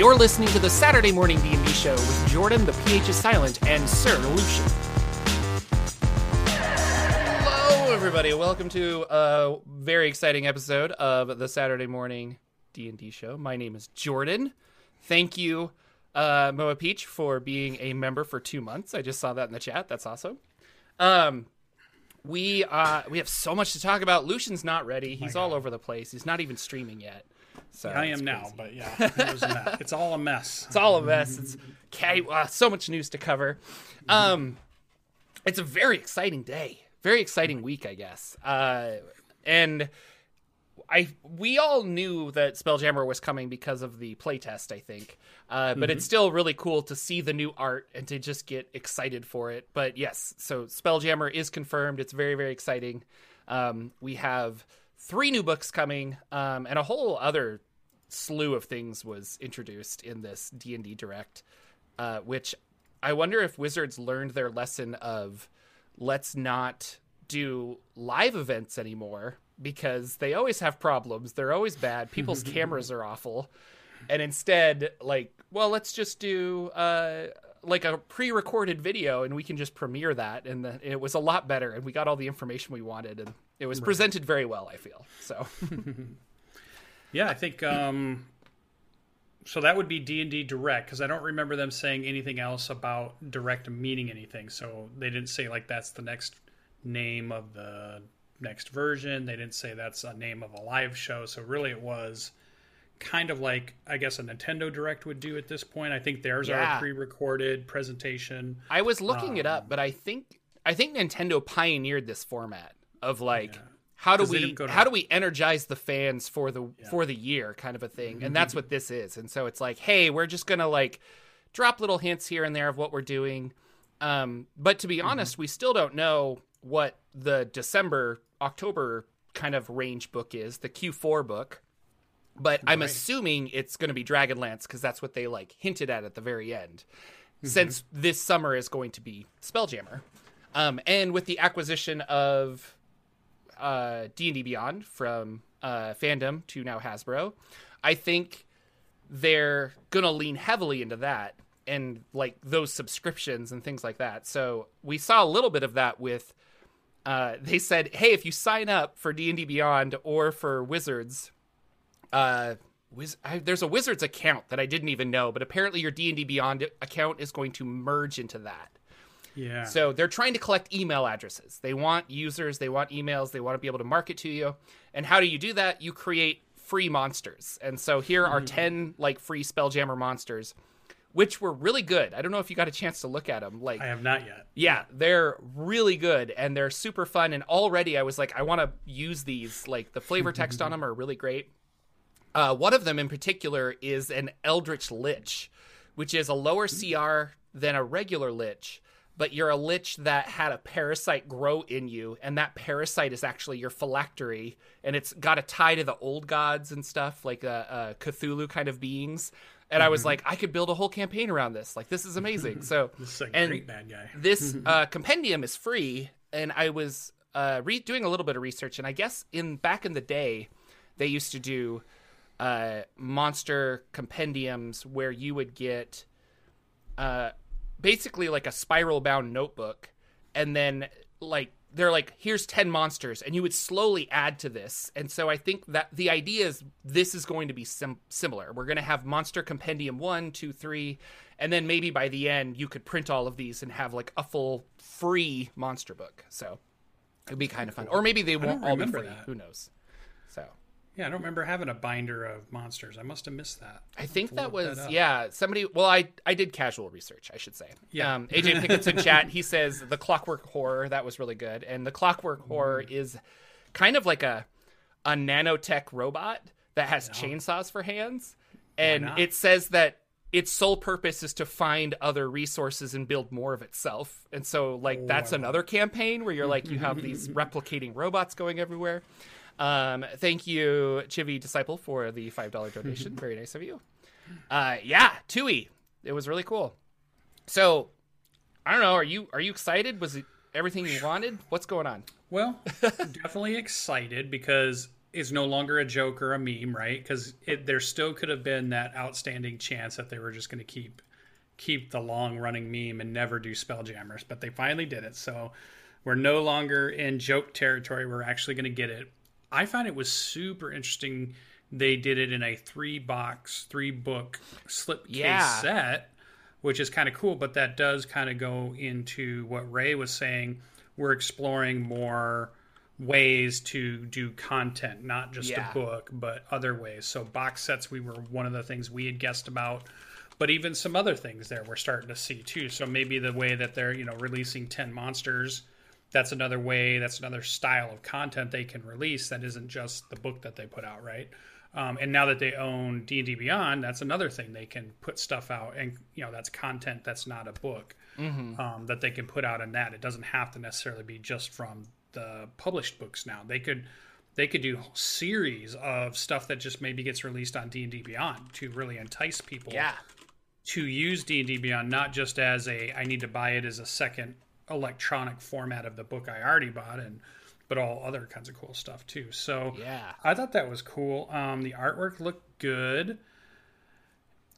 You're listening to the Saturday Morning D&D Show with Jordan, the PH is silent, and Sir Lucien. Hello, everybody. Welcome to a very exciting episode of the Saturday Morning D&D Show. My name is Jordan. Thank you, uh, Moa Peach, for being a member for two months. I just saw that in the chat. That's awesome. Um, we uh, we have so much to talk about. Lucien's not ready. He's all over the place. He's not even streaming yet. So I am now, crazy. but yeah, it was a mess. it's all a mess. It's all a mess. It's okay. Uh, so much news to cover. Um, it's a very exciting day, very exciting week, I guess. Uh, and I we all knew that Spelljammer was coming because of the playtest, I think. Uh, but it's still really cool to see the new art and to just get excited for it. But yes, so Spelljammer is confirmed. It's very very exciting. Um, we have three new books coming, um, and a whole other slew of things was introduced in this D and D Direct, uh, which I wonder if Wizards learned their lesson of let's not do live events anymore because they always have problems. They're always bad. People's cameras are awful. And instead, like, well, let's just do uh, like a pre-recorded video, and we can just premiere that. And the, it was a lot better, and we got all the information we wanted, and it was presented very well. I feel so. Yeah, I think um, so. That would be D and D Direct because I don't remember them saying anything else about Direct meaning anything. So they didn't say like that's the next name of the next version. They didn't say that's a name of a live show. So really, it was kind of like I guess a Nintendo Direct would do at this point. I think theirs are a pre-recorded presentation. I was looking it up, but I think I think Nintendo pioneered this format of like how do we to- how do we energize the fans for the for the year kind of a thing. And Mm-hmm. that's what this is. And so it's like, hey, we're just going to like drop little hints here and there of what we're doing. Um, but to be Mm-hmm. honest, we still don't know what the December October kind of range book is, the Q4 book. But I'm assuming it's going to be Dragonlance because that's what they like hinted at at the very end. Since this summer is going to be Spelljammer, um, and with the acquisition of uh, D&D Beyond from uh, fandom to now Hasbro, I think they're gonna lean heavily into that and like those subscriptions and things like that. So we saw a little bit of that with. Uh, they said, "Hey, if you sign up for D and D Beyond or for Wizards, uh, Wiz- I, there's a Wizards account that I didn't even know, but apparently your D and D Beyond account is going to merge into that." Yeah. So they're trying to collect email addresses. They want users, they want emails, they want to be able to market to you. And how do you do that? You create free monsters. And so here are 10 like free Spelljammer monsters which were really good. I don't know if you got a chance to look at them. Like I have not yet. yeah, they're really good and they're super fun. And already I was like, I want to use these. Like the flavor text on them are really great. Uh, one of them in particular is an Eldritch Lich, which is a lower CR than a regular Lich, but you're a Lich that had a parasite grow in you, and that parasite is actually your phylactery, and it's got a tie to the old gods and stuff, like uh, uh, Cthulhu kind of beings. And I was like, I could build a whole campaign around this. Like, this is amazing. So, This is a and great bad guy. this uh, compendium is free, and I was uh, re- doing a little bit of research, and I guess in back in the day, they used to do uh, monster compendiums where you would get uh, basically like a spiral bound notebook, and then like they're like, here's ten monsters, and you would slowly add to this. And so I think that the idea is this is going to be sim- similar. We're going to have monster compendium one, two, three, and then maybe by the end you could print all of these and have like a full free monster book. So it'd be kind of fun. Or maybe they won't all be free. that. Who knows? So. Yeah, I don't remember having a binder of monsters. I must have missed that. I think that was that yeah somebody. Well, I I did casual research, I should say. Yeah. Um, AJ Pickett's in chat. He says the Clockwork Horror that was really good, and the Clockwork Horror is kind of like a a nanotech robot that has chainsaws for hands, and it says that its sole purpose is to find other resources and build more of itself. And so, like, that's another campaign where you're like, you have these replicating robots going everywhere. Um, thank you, Chivy Disciple, for the five dollar donation. Very nice of you. Uh, yeah, Tui. It was really cool. So, I don't know. Are you are you excited? Was it everything you wanted? What's going on? Well, definitely excited because it's no longer a joke or a meme, right? Because there still could have been that outstanding chance that they were just going to keep keep the long running meme and never do Spelljammers, but they finally did it. So we're no longer in joke territory. We're actually going to get it. I found it was super interesting. They did it in a three box, three book slipcase Yeah. set, which is kind of cool. But that does kind of go into what Ray was saying. We're exploring more ways to do content, not just Yeah. a book, but other ways. So box sets, we were one of the things we had guessed about, but even some other things there we're starting to see too. So maybe the way that they're you know releasing ten monsters, that's another way, that's another style of content they can release that isn't just the book that they put out, right? Um, and now that they own D and D Beyond, that's another thing they can put stuff out, and you know that's content that's not a book um, that they can put out in that. It doesn't have to necessarily be just from the published books. Now they could they could do series of stuff that just maybe gets released on D and D Beyond to really entice people Yeah. to use D and D Beyond, not just as a I need to buy it as a second electronic format of the book I already bought, and but all other kinds of cool stuff too. So Yeah. I thought that was cool. Um, the artwork looked good.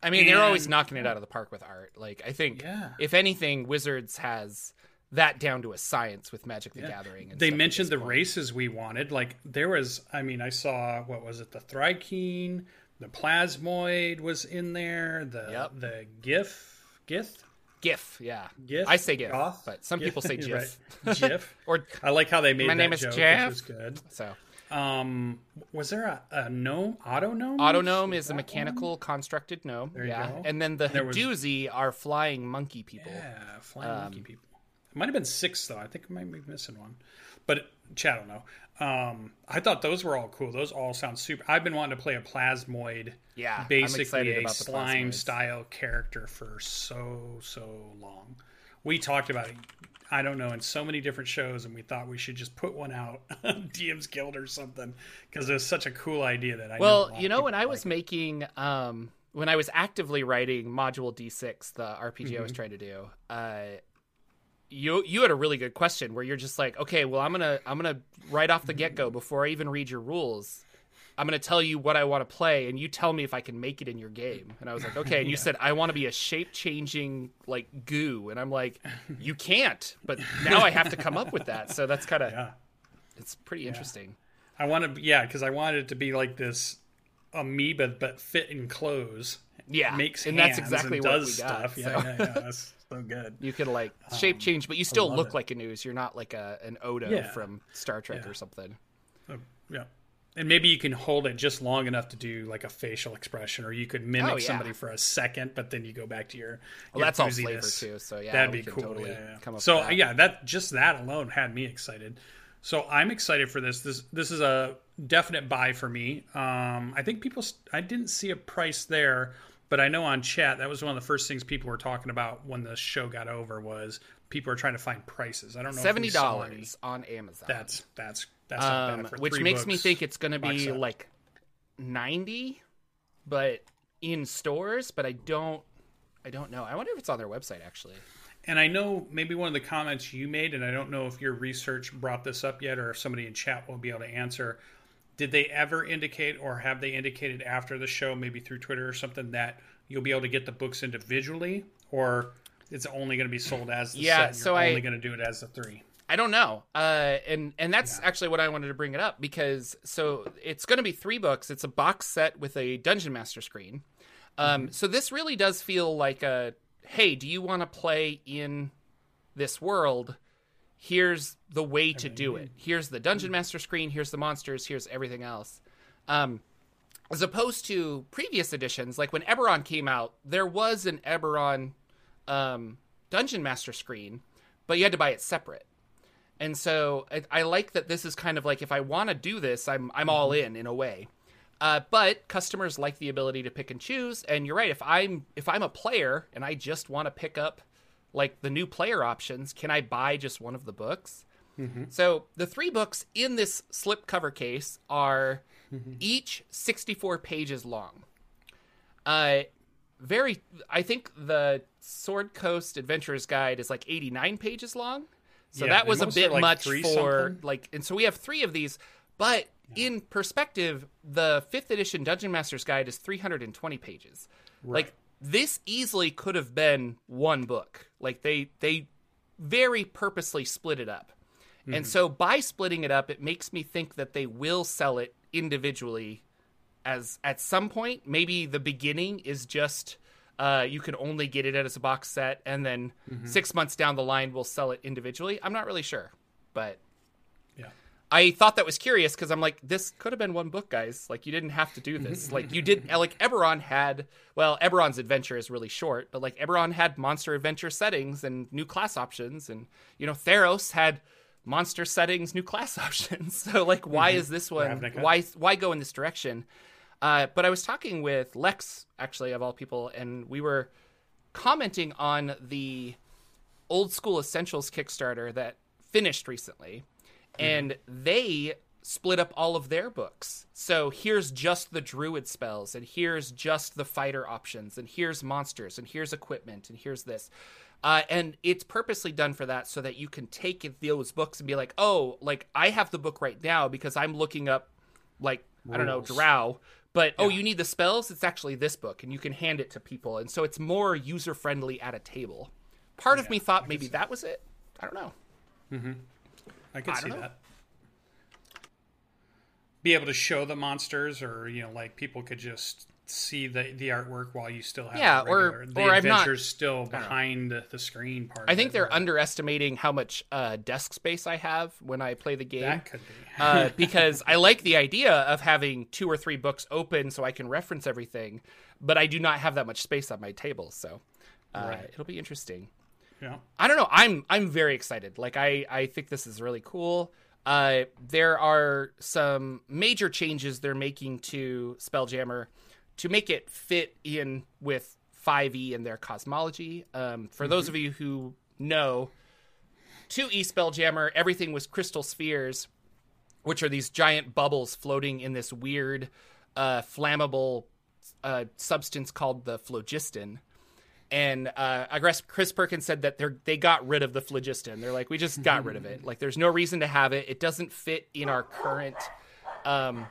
I mean, they're always knocking it out of the park with art. Like, I think, Yeah. if anything, Wizards has that down to a science with Magic the Gathering. And They mentioned the point. races we wanted. Like there was, I mean, I saw what was it? The Thri-kreen, the Plasmoid was in there. The Yep. the GIF, GIF, GIF, yeah. GIF. I say GIF, Goth? but some GIF, people say GIF. right. GIF. Or I like how they made My that name is joke, Jeff. which was good. so. Um, was there a, a gnome? Auto gnome? Autognome is a mechanical constructed gnome. you yeah. go. And then the There was- are flying monkey people. Yeah, flying Um, monkey people. It might have been six though. I think I might be missing one, but Chad don't know. Um, I thought those were all cool. Those all sound super. I've been wanting to play a plasmoid. Yeah, basically a slime style character for so so long. We talked about it. I don't know in so many different shows, and we thought we should just put one out, DM's Guild or something, because it was such a cool idea that I. Well, you know, when I like was making, um, when I was actively writing Module D6, the RPG I Mm-hmm. was trying to do, uh, you you had a really good question where you're just like, okay, well, I'm gonna I'm gonna right off the get go before I even read your rules. I'm gonna tell you what I want to play, and you tell me if I can make it in your game. And I was like, okay. And you said I want to be a shape changing like goo, and I'm like, you can't. But now I have to come up with that. So that's kind of Yeah. it's pretty interesting. I want to, yeah, because I wanted it to be like this amoeba, but fit in clothes. Yeah, makes and that's exactly and what does we got, stuff. Yeah, so. yeah, yeah, that's so good. You could like shape change, but you still look it. like a news. You're not like a an Odo Yeah. from Star Trek Yeah. or something. Uh, yeah, and maybe you can hold it just long enough to do like a facial expression, or you could mimic Oh, somebody for a second, but then you go back to your. Well, your that's all flavor too. So yeah, That'd be cool. Totally yeah, yeah. come up so that. yeah, that just that alone had me excited. So I'm excited for this. This this is a definite buy for me. Um, I think people. st- I didn't see a price there, but I know on chat that was one of the first things people were talking about when the show got over was people are trying to find prices. I don't know. seventy dollars on Amazon. That's that's that's not um, bad for which makes me think it's going to be like ninety, but in stores. But I don't, I don't know. I wonder if it's on their website actually. And I know maybe one of the comments you made, and I don't know if your research brought this up yet or if somebody in chat will be able to answer. Did they ever indicate or have they indicated after the show, maybe through Twitter or something, that you'll be able to get the books individually or it's only going to be sold as the Yeah, set? so you're I- only going to do it as the three. I don't know. Uh, and and that's actually what I wanted to bring it up because so it's going to be three books. It's a box set with a dungeon master screen. Um, So this really does feel like a hey, do you want to play in this world? Here's the way to do it. Here's the dungeon master screen. Here's the monsters. Here's everything else. Um, as opposed to previous editions, like when Eberron came out, there was an Eberron um, dungeon master screen, but you had to buy it separate. And so I, I like that this is kind of like if I want to do this, I'm I'm all in in a way. Uh, but customers like the ability to pick and choose. And you're right. If I'm if I'm a player and I just want to pick up like the new player options, can I buy just one of the books? So the three books in this slipcover case are each 64 pages long. Uh, very. I think the Sword Coast Adventurer's Guide is like 89 pages long. So Yeah, that was a and most are bit like much for something. like, and so we have three of these, but in perspective, the fifth edition Dungeon Master's Guide is 320 pages. Like this easily could have been one book. Like they they very purposely split it up. And so by splitting it up, it makes me think that they will sell it individually as at some point. Maybe the beginning is just uh, you can only get it as a box set, and then six months down the line, we'll sell it individually. I'm not really sure, but Yeah. I thought that was curious because I'm like, this could have been one book, guys. Like, you didn't have to do this. like, you did. Like, Eberron had. Well, Eberron's adventure is really short, but like Eberron had monster adventure settings and new class options, and you know, Theros had monster settings, new class options. so, like, why is this one? Ravnica. Why why go in this direction? Uh, but I was talking with Lex, actually, of all people, and we were commenting on the old school essentials Kickstarter that finished recently, and they split up all of their books. So here's just the druid spells, and here's just the fighter options, and here's monsters, and here's equipment, and here's this. Uh, and it's purposely done for that so that you can take those books and be like, oh, like I have the book right now because I'm looking up, like, I don't know, Rules. Drow. But oh, you need the spells? It's actually this book, and you can hand it to people, and so it's more user friendly at a table. Part of me thought maybe that was it. I don't know. Mm-hmm. I could I see know. that. Be able to show the monsters, or you know, like people could just see the the artwork while you still have Yeah, the or- the or I'm not- still behind the screen part. I think they're underestimating how much uh, desk space I have when I play the game. that could be. uh, because I like the idea of having two or three books open so I can reference everything, but I do not have that much space on my table, so uh, Right. it'll be interesting. yeah. I don't know. I'm I'm very excited. Like I I think this is really cool. Uh, there are some major changes they're making to Spelljammer to make it fit in with 5e and their cosmology. Um, for those of you who know, 2e Spelljammer, everything was crystal spheres, which are these giant bubbles floating in this weird, uh, flammable uh, substance called the phlogiston and uh, I guess Chris Perkins said that they got rid of the phlogiston. They're like, we just got rid of it. Like, there's no reason to have it. It doesn't fit in our current um,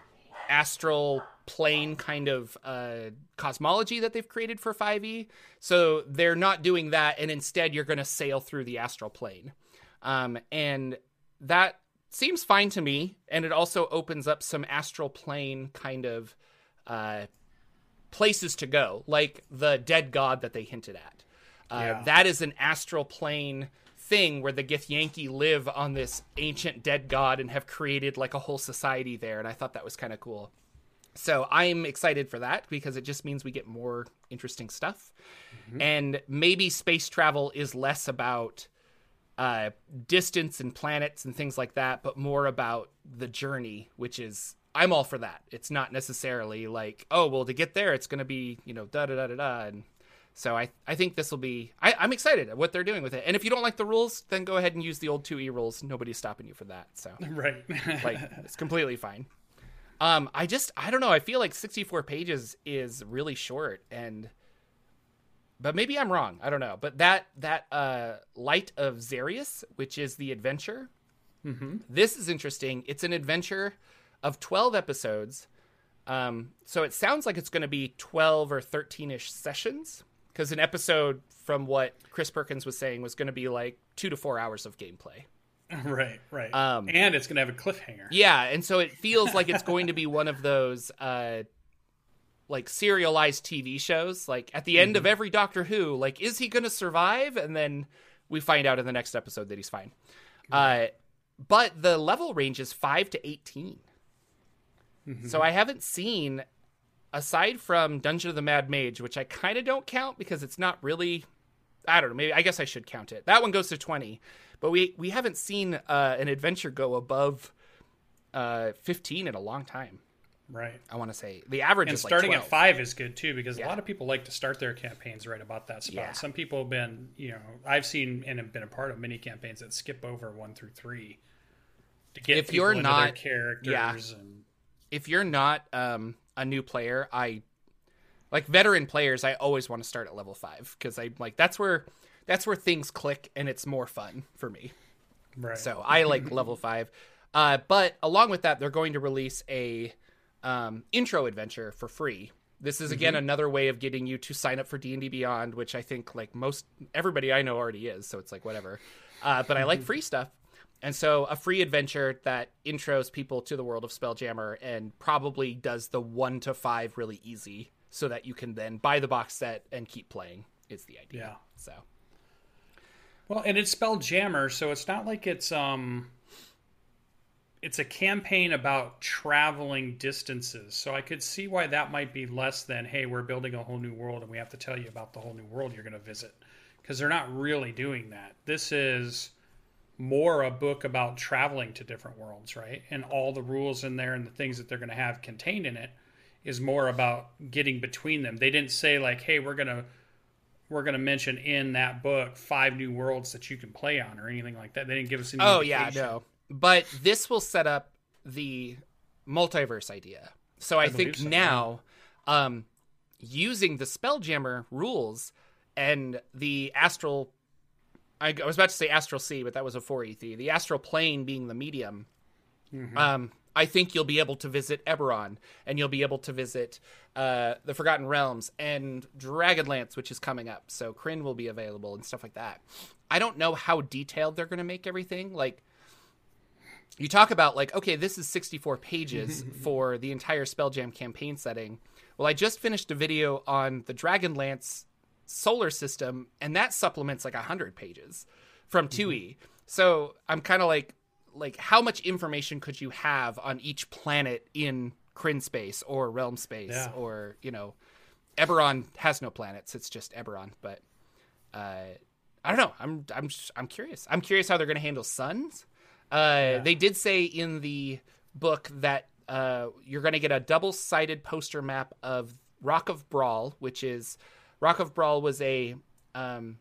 astral plane kind of uh, cosmology that they've created for 5e. So they're not doing that, and instead you're going to sail through the astral plane, um, and that seems fine to me. And it also opens up some astral plane kind of. Uh, places to go, like the dead god that they hinted at. Uh, Yeah. That is an astral plane thing where the Githyanki live on this ancient dead god and have created like a whole society there, and I thought that was kind of cool. So I'm excited for that because it just means we get more interesting stuff, and maybe space travel is less about uh, distance and planets and things like that, but more about the journey, which is I'm all for that. It's not necessarily like, oh well, to get there, it's going to be you know da da da da da. And so I I think this will be I, I'm excited at what they're doing with it. And if you don't like the rules, then go ahead and use the old two e rules. Nobody's stopping you for that. So right. like it's completely fine. Um, I just I don't know. I feel like 64 pages is really short, and but maybe I'm wrong. I don't know. But that that uh, Light of Xaryxis, which is the adventure, this is interesting. It's an adventure of 12 episodes. Um, so it sounds like it's going to be 12 or 13 ish sessions because an episode, from what Chris Perkins was saying, was going to be like two to four hours of gameplay. right. Right. Um, and it's gonna have a cliffhanger. Yeah, and so it feels like it's going to be one of those uh like serialized TV shows. Like at the end of every Doctor Who, like is he going to survive? And then we find out in the next episode that he's fine. Uh but the level range is 5 to 18. So I haven't seen aside from Dungeon of the Mad Mage, which I kind of don't count because it's not really I don't know, maybe I guess I should count it. That one goes to 20. But we we haven't seen uh, an adventure go above uh, 15 in a long time. Right. I want to say the average And is starting like at five is good too because Yeah. a lot of people like to start their campaigns right about that spot. Yeah. Some people have been, you know, I've seen and have been a part of many campaigns that skip over one through three to get If you're not- characters yeah. and If you're not um, a new player, I like veteran players. I always want to start at level five because I like that's where that's where things click and it's more fun for me. right. So I like level five. Uh, but along with that, they're going to release a um, intro adventure for free. This is again another way of getting you to sign up for D and D Beyond, which I think like most everybody I know already is. So it's like whatever. Uh, but I like free stuff, and so a free adventure that intros people to the world of Spelljammer and probably does the one to five really easy, so that you can then buy the box set and keep playing. Is the idea. Yeah. So Well, and it's spelled Jammer, so it's not like it's um it's a campaign about traveling distances. So I could see why that might be less than, hey, we're building a whole new world and we have to tell you about the whole new world you're going to visit. Because they're not really doing that. This is more a book about traveling to different worlds, right? And all the rules in there and the things that they're going to have contained in it is more about getting between them. They didn't say like, "Hey, we're going to we're to mention in that book five new worlds that you can play on or anything like that." They didn't give us any Oh yeah, indication. no. But this will set up the multiverse idea. So I, think so, now, um, using the Spelljammer rules and the astral, I, I was about to say astral sea, but that was a 4ET. The astral plane being the medium. Mm-hmm. Um, I think you'll be able to visit Eberron, and you'll be able to visit uh, the Forgotten Realms and Dragonlance, which is coming up. So Krynn will be available and stuff like that. I don't know how detailed they're going to make everything. Like, you talk about like, okay, this is 64 pages for the entire Spelljam campaign setting. Well, I just finished a video on the Dragonlance solar system, and that supplements like 100 pages from 2e. So I'm kind of like, like how much information could you have on each planet in Krynn space or realm space Yeah. or you know, Eberron has no planets; it's just Eberron. But uh, I don't know. I'm I'm I'm curious. I'm curious how they're going to handle suns. Uh, They did say in the book that uh, you're going to get a double-sided poster map of Rock of Bral, which is Rock of Bral was a um,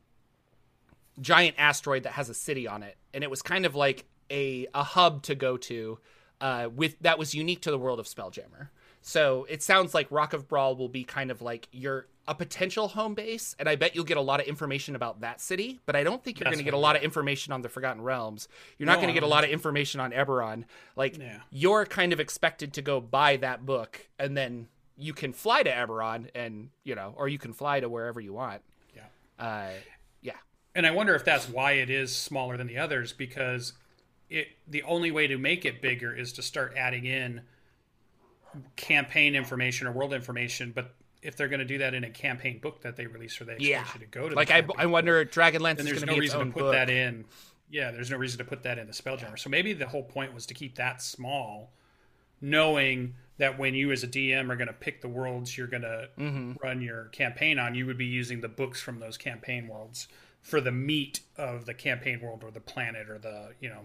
giant asteroid that has a city on it, and it was kind of like a a hub to go to uh, with that was unique to the world of Spelljammer. So it sounds like Rock of Bral will be kind of like your a potential home base, and I bet you'll get a lot of information about that city. But I don't think you're going to get a lot of information on the Forgotten Realms. You're not No, going to get a lot of information on Eberron. Like Yeah. you're kind of expected to go buy that book, and then you can fly to Eberron, and you know, or you can fly to wherever you want. Yeah. Uh, yeah. And I wonder if that's why it is smaller than the others because it the only way to make it bigger is to start adding in campaign information or world information. But if they're going to do that in a campaign book that they release or they expect Yeah. you to go to, Like I, I wonder, Dragonlance then is there's going no to be its reason to put book. that in. Yeah, there's no reason to put that in the Spelljammer. So maybe the whole point was to keep that small, knowing that when you as a DM are going to pick the worlds you're going to Mm-hmm. run your campaign on, you would be using the books from those campaign worlds for the meat of the campaign world or the planet or the you know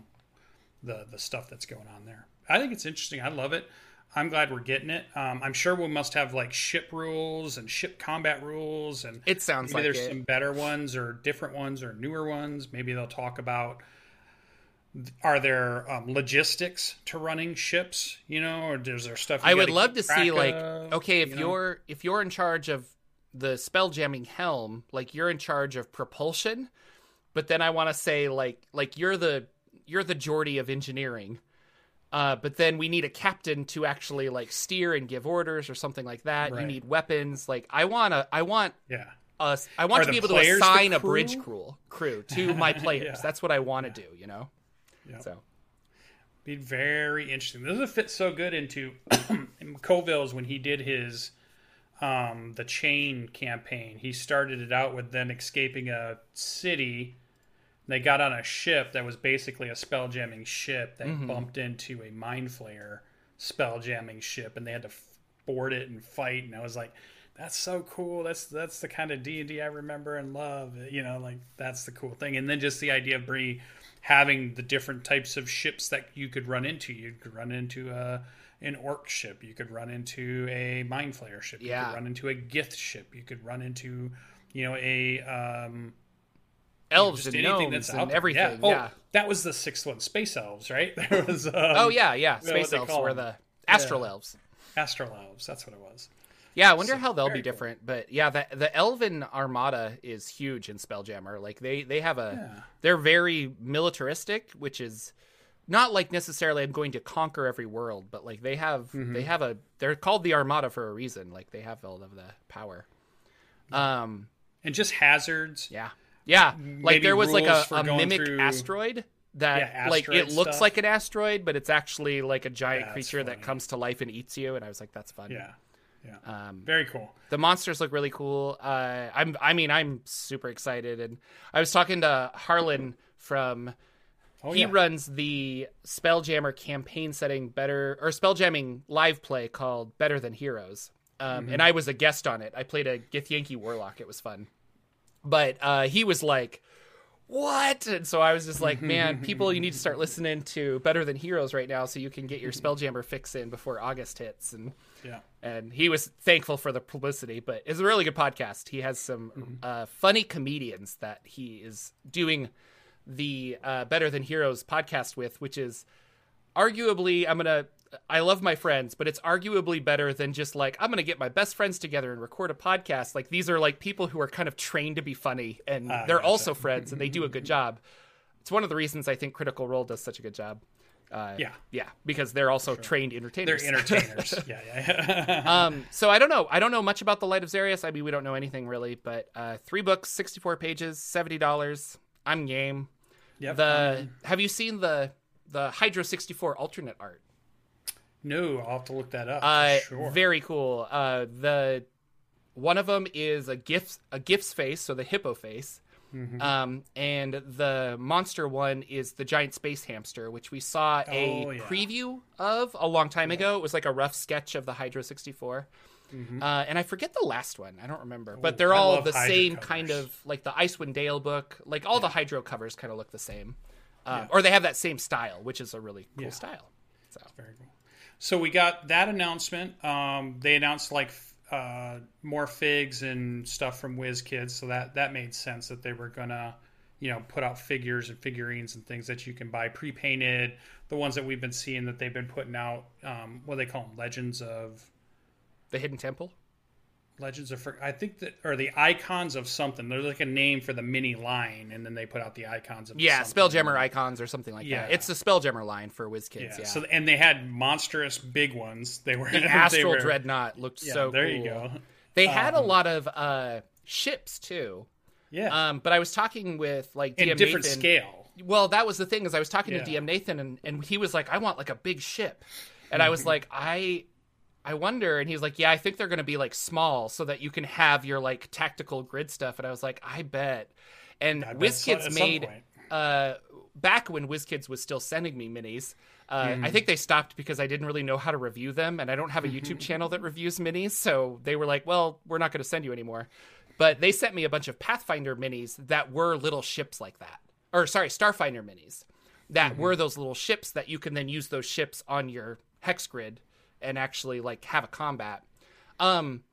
the the stuff that's going on there. I think it's interesting. I love it. I'm glad we're getting it. Um, I'm sure we must have like ship rules and ship combat rules and It sounds maybe like there's it. some better ones or different ones or newer ones. Maybe they'll talk about are there um, logistics to running ships, you know, or is there stuff you I would love to see track like okay, if you are if you're in charge of the spell jamming helm, like you're in charge of propulsion, but then I want to say like like you're the you're the Geordi of engineering. Uh, but then we need a captain to actually like steer and give orders or something like that. You need weapons. Like I want to I want yeah. us I want Are to be able to assign a bridge crew crew to my players. Yeah. That's what I want to do, you know. Yeah. So be very interesting. This would fit so good into Colville's when he did his um, the chain campaign. He started it out with them escaping a city. They got on a ship that was basically a spell jamming ship that mm-hmm. bumped into a mind flayer spell jamming ship, and they had to board it and fight. And I was like, "That's so cool. That's that's the kind of D and D I remember and love. Eh, you know, like that's the cool thing." And then just the idea of Bree having the different types of ships that you could run into. You could run into a an orc ship. You could run into a mind flayer ship. You Yeah. could run into a gith ship. You could run into you know a um, elves and anything gnomes and everything. Yeah. Yeah. Oh, that was the sixth one, space elves, right? There was. Um, Oh yeah, yeah. Space elves were them. the astral elves. astral elves. That's what it was. Yeah, I wonder So, how they'll be cool. different. But yeah, the the Elven Armada is huge in Spelljammer. Like they they have a Yeah. they're very militaristic, which is not like necessarily I'm going to conquer every world, but like they have they have a they're called the Armada for a reason. Like they have all of the power. Um and just hazards. yeah. Yeah. Like there was like a, a mimic through- asteroid that Yeah, like it looks stuff. like an asteroid, but it's actually like a giant That's creature that comes to life and eats you. And I was like, that's fun. Yeah, yeah, Um, very cool. the monsters look really cool. Uh, I'm, I mean, I'm super excited. And I was talking to Harlan from Oh he yeah, runs the Spelljammer campaign setting better or Spelljamming live play called Better Than Heroes. Um, And I was a guest on it. I played a Githyanki Warlock. It was fun. But uh, he was like, what? And so I was just like, man, people, you need to start listening to Better Than Heroes right now so you can get your Spelljammer fix in before August hits. And yeah. and he was thankful for the publicity but it's a really good podcast he has some Mm-hmm. uh, funny comedians that he is doing the uh, better than heroes podcast with which is arguably i'm gonna i love my friends but it's arguably better than just like i'm gonna get my best friends together and record a podcast like these are like people who are kind of trained to be funny and Ah, they're also friends and they do a good job it's one of the reasons i think critical role does such a good job uh, Yeah. yeah because they're also trained entertainers. They're entertainers entertainers. yeah, yeah. um, so I don't know. I don't know much about the Light of Xaryxis. I mean, we don't know anything really, but uh, three books, sixty-four pages, seventy dollars. I'm game. yep. The um, have you seen the the Hydro sixty-four alternate art? No, I'll have to look that up. Uh, sure. very cool. Uh, the one of them is a gifts a gifts face, so the hippo face. Mm-hmm. Um, and the monster one is the giant space hamster, which we saw a Oh, yeah. preview of a long time ago. It was like a rough sketch of the Hydro 64. Uh, and I forget the last one. I don't remember. But they're Mm-hmm. All the Hydro same covers. kind of like the Icewind Dale book. Like all the Hydro covers kind of look the same. Um, Or they have that same style, which is a really cool Yeah. style. So Very cool. So we got that announcement. Um, they announced like uh, more figs and stuff from WizKids, so that that made sense that they were gonna, you know, put out figures and figurines and things that you can buy pre-painted. The ones that we've been seeing that they've been putting out, um, what do they call them, Legends of the Hidden Temple. Legends of. I think that or the icons of something. There's like a name for the mini line, and then they put out the icons of Yeah, something. Spelljammer icons or something like Yeah. that. It's the Spelljammer line for WizKids. Yeah. Yeah. So and they had monstrous big ones. They were the Astral were- Dreadnought looked Yeah, so there cool. you go. They had a lot of uh, ships too. Yeah. Um, but I was talking with like in DM different Nathan. scale. Well, that was the thing is I was talking to DM Nathan and, and he was like, I want like a big ship. And I Mm-hmm. was like, I I wonder and he's like, Yeah, I think they're gonna be like small so that you can have your like tactical grid stuff. And I was like, I bet. And I bet WizKids made uh back when WizKids was still sending me minis. Uh, Mm-hmm. I think they stopped because I didn't really know how to review them, and I don't have a YouTube channel that reviews minis. So they were like, "Well, we're not going to send you anymore." But they sent me a bunch of Pathfinder minis that were little ships like that, or sorry, Starfinder minis that Mm-hmm. were those little ships that you can then use those ships on your hex grid and actually like have a combat. Um,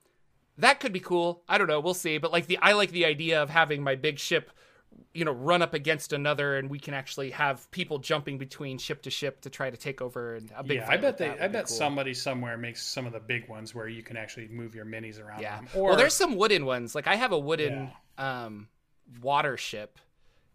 that could be cool. I don't know. We'll see. But like the, I like the idea of having my big ship, you know, run up against another, and we can actually have people jumping between ship to ship to try to take over and a big. Yeah, I bet like they. I bet cool. somebody somewhere makes some of the big ones where you can actually move your minis around. Yeah. them. Or well, there's some wooden ones. Like I have a wooden um, water ship,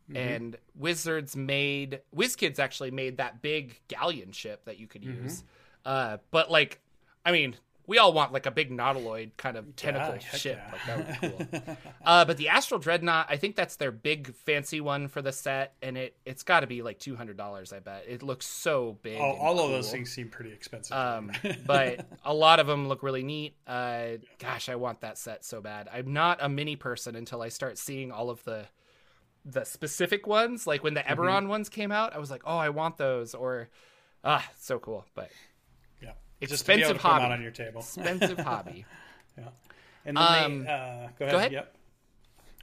Mm-hmm. and Wizards made WizKids actually made that big galleon ship that you could Mm-hmm. use. Uh, but like, I mean, we all want like a big nautiloid kind of tentacle heck ship. yeah. Like that would be cool. uh, but the Astral Dreadnought, I think that's their big fancy one for the set, and it it's got to be like two hundred dollars. I bet it looks so big. all, all of those things seem pretty expensive. Um, but a lot of them look really neat. Uh, gosh, I want that set so bad. I'm not a mini person until I start seeing all of the the specific ones. Like when the Mm-hmm. Ones came out, I was like, oh, I want those. Or ah, so cool. But yeah, just to be able expensive them out hobby. on your table. expensive hobby. Yeah. And then Um, they, uh, go ahead. go ahead. Yep.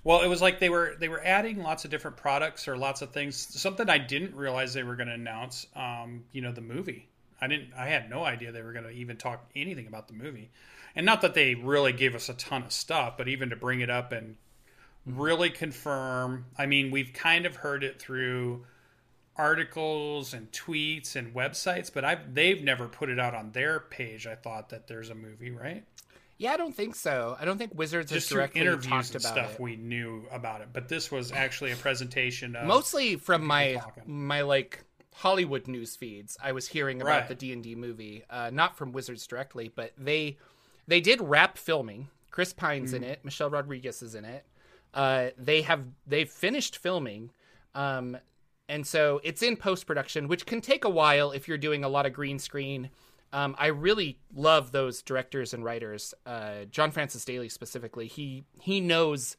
Well, it was like they were they were adding lots of different products or lots of things. Something I didn't realize they were going to announce. Um, you know, the movie. I didn't. I had no idea they were going to even talk anything about the movie, and not that they really gave us a ton of stuff, but even to bring it up and really confirm. I mean, we've kind of heard it through articles and tweets and websites, but I've they've never put it out on their page. I thought that there's a movie, right? Yeah, I don't think so. I don't think Wizards has just through directly interviews talked and about stuff it. we knew about it but this was actually a presentation of Mostly from my my like Hollywood news feeds, I was hearing about Right. the D and D movie, uh, not from Wizards directly, but they they did wrap filming. Chris Pine's in it. Michelle Rodriguez is in it. Uh, they have they've finished filming, um, and so it's in post production, which can take a while if you're doing a lot of green screen. Um, I really love those directors and writers. Uh, John Francis Daly specifically, he he knows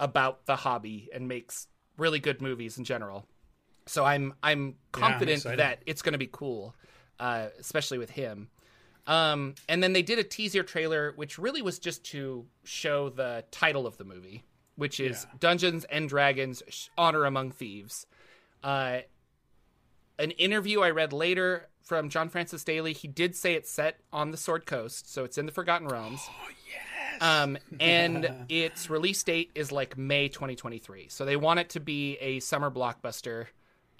about the hobby and makes really good movies in general. So I'm I'm confident excited. that it's going to be cool, uh, especially with him. Um, and then they did a teaser trailer, which really was just to show the title of the movie, which is Yeah. Dungeons and Dragons: Honor Among Thieves. Uh, an interview I read later from John Francis Daly, he did say it's set on the Sword Coast, so it's in the Forgotten Realms. Oh yes. Um, and its release date is like May 2023. So they want it to be a summer blockbuster.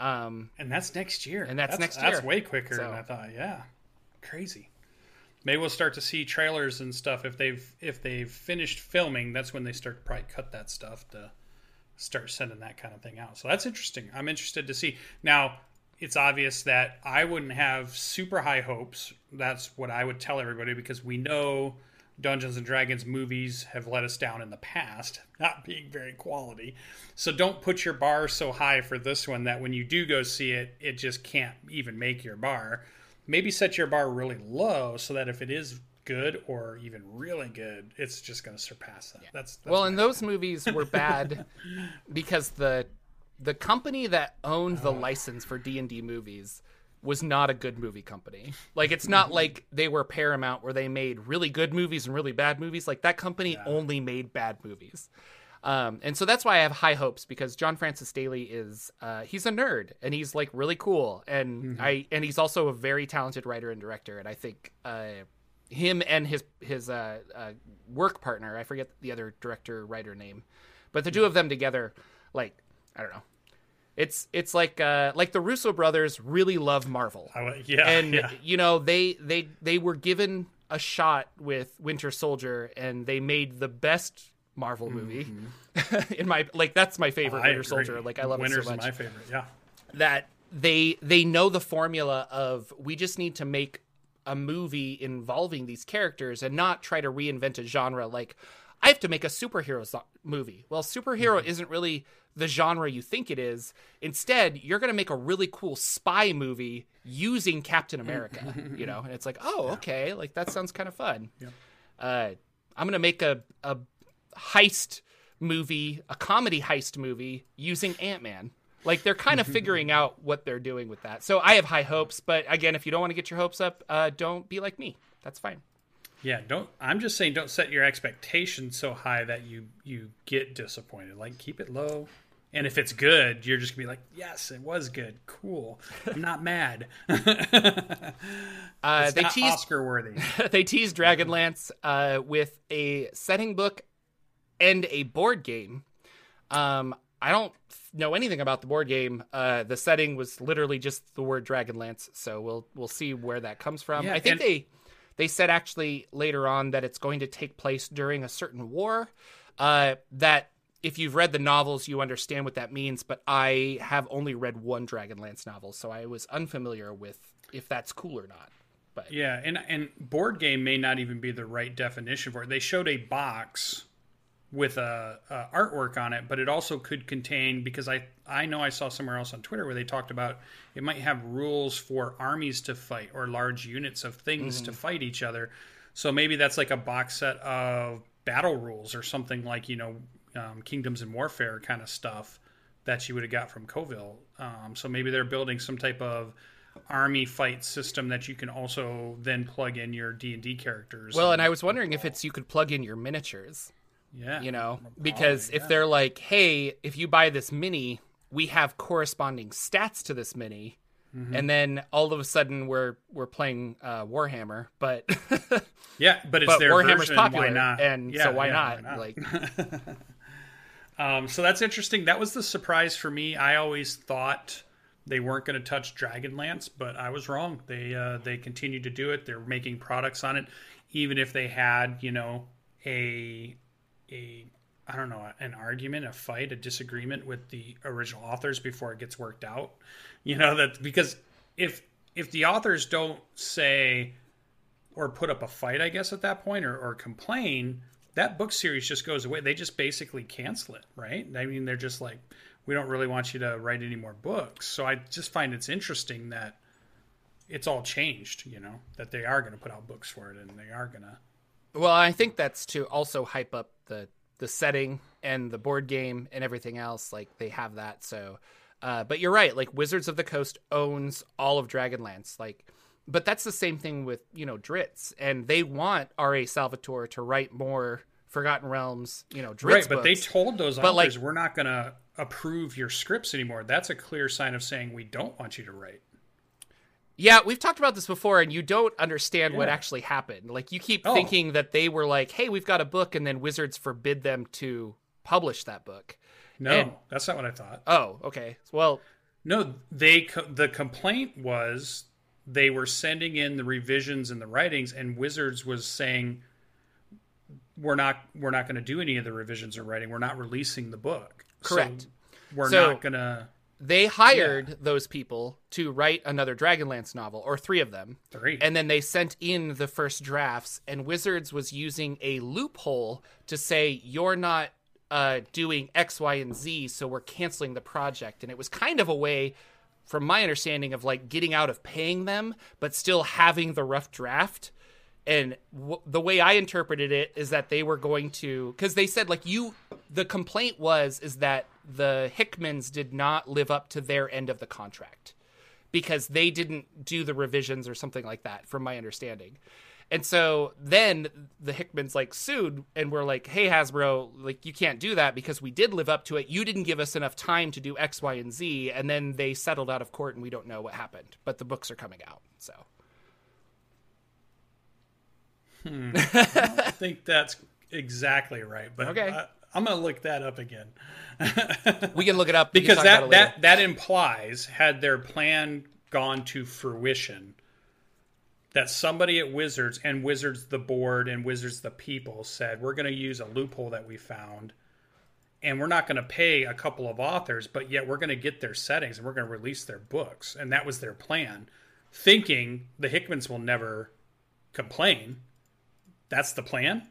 Um, And that's next year. And that's next year. That's way quicker So- than I thought. Yeah, crazy. Maybe we'll start to see trailers and stuff if they've if they've finished filming. That's when they start to probably cut that stuff to start sending that kind of thing out. So that's interesting. I'm interested to see. Now, it's obvious that I wouldn't have super high hopes. That's what I would tell everybody because we know Dungeons and Dragons movies have let us down in the past, not being very quality. So don't put your bar so high for this one that when you do go see it, it just can't even make your bar. Maybe set your bar really low so that if it is good or even really good, it's just going to surpass that. That's, that's well, and those movies were bad because the the company that owned the license for D and D movies was not a good movie company. Like it's not like they were Paramount where they made really good movies and really bad movies. Like that company only made bad movies. Um, and so that's why I have high hopes because John Francis Daly is uh, he's a nerd and he's like really cool and I and he's also a very talented writer and director and I think uh, him and his his uh, uh, work partner I forget the other director writer name but the two of them together like I don't know it's it's like uh, like the Russo brothers really love Marvel I yeah, and yeah. you know they they they were given a shot with Winter Soldier and they made the best Marvel movie in my like that's my favorite Mm-hmm. I Winter agree. Soldier like I love Winter's it so much my favorite. Yeah. that they they know the formula of we just need to make a movie involving these characters and not try to reinvent a genre like I have to make a superhero movie. Well, superhero isn't really the genre you think it is. Instead, you're going to make a really cool spy movie using Captain America, you know? And it's like, "Oh, okay, like that sounds kind of fun." Uh, I'm going to make a a heist movie, a comedy heist movie using Ant Man. Like they're kind of figuring out what they're doing with that. So I have high hopes, but again, if you don't want to get your hopes up, uh, don't be like me. That's fine. Yeah, don't. I'm just saying, don't set your expectations so high that you you get disappointed. Like, keep it low. And if it's good, you're just gonna be like, "Yes, it was good. Cool. I'm not mad. Uh, It's they not teased Oscar worthy." they teased Dragonlance uh, with a setting book and a board game. Um, I don't know anything about the board game. Uh, the setting was literally just the word Dragonlance, so we'll we'll see where that comes from. Yeah, I think and- they they said actually later on that it's going to take place during a certain war. Uh, that if you've read the novels, you understand what that means. But I have only read one Dragonlance novel, so I was unfamiliar with if that's cool or not. But Yeah, and and board game may not even be the right definition for it. They showed a box with a, a artwork on it, but it also could contain because I I know I saw somewhere else on Twitter where they talked about it might have rules for armies to fight or large units of things to fight each other. So maybe that's like a box set of battle rules or something like you know um, Kingdoms and Warfare kind of stuff that you would have got from Colville. Um, so maybe they're building some type of army fight system that you can also then plug in your D and D characters. Well, and I was wondering if it's you could plug in your miniatures, yeah, you know, because if they're like, hey, if you buy this mini, we have corresponding stats to this mini. Mm-hmm. And then all of a sudden we're we're playing uh, Warhammer, but yeah, but it's but their Warhammer's version, popular, Why not? and Yeah, so why, yeah, not? Like, Um, so that's interesting. That was the surprise for me. I always thought they weren't going to touch Dragonlance, but I was wrong. They uh, they continue to do it. They're making products on it, even if they had you know a a I don't know, an argument, a fight, a disagreement with the original authors before it gets worked out. You know that because if if the authors don't say or put up a fight, I guess at that point or, or complain, that book series just goes away. They just basically cancel it, right? I mean, they're just like, we don't really want you to write any more books. So I just find it's interesting that it's all changed, you know, that they are going to put out books for it and they are going to. Well, I think that's to also hype up the the setting and the board game and everything else. Like they have that. So, uh, but you're right. Like Wizards of the Coast owns all of Dragonlance. Like, but that's the same thing with you know Drizzt, and they want R.A. Salvatore to write more Forgotten Realms. You know, Drizzt right? But they told those But, authors, like- we're not going to approve your scripts anymore. That's a clear sign of saying we don't want you to write. Yeah, we've talked about this before, and you don't understand what actually happened. Like, you keep Oh. thinking that they were like, hey, we've got a book, and then Wizards forbid them to publish that book. No, And- that's not what I thought. Oh, okay. Well, No, they the complaint was they were sending in the revisions and the writings, and Wizards was saying we're not we're not going to do any of the revisions or writing. We're not releasing the book. So Correct. we're So- not going to. They hired those people to write another Dragonlance novel, or three of them. Three. And then they sent in the first drafts, and Wizards was using a loophole to say, you're not uh, doing X, Y, and Z, so we're canceling the project. And it was kind of a way, from my understanding, of like getting out of paying them, but still having the rough draft. And w- the way I interpreted it is that they were going to, because they said, like, you, the complaint was, is that the Hickmans did not live up to their end of the contract because they didn't do the revisions or something like that, from my understanding. And so then the Hickmans like sued and were like, "Hey Hasbro, like you can't do that because we did live up to it. You didn't give us enough time to do X, Y, and Z." And then they settled out of court, and we don't know what happened. But the books are coming out, so Hmm. I think that's exactly right. But Okay. I, I'm going to look that up again. We can look it up. Because that that that implies had their plan gone to fruition that somebody at Wizards and Wizards the board and Wizards the people said we're going to use a loophole that we found and we're not going to pay a couple of authors but yet we're going to get their settings and we're going to release their books. And that was their plan thinking the Hickmans will never complain that's the plan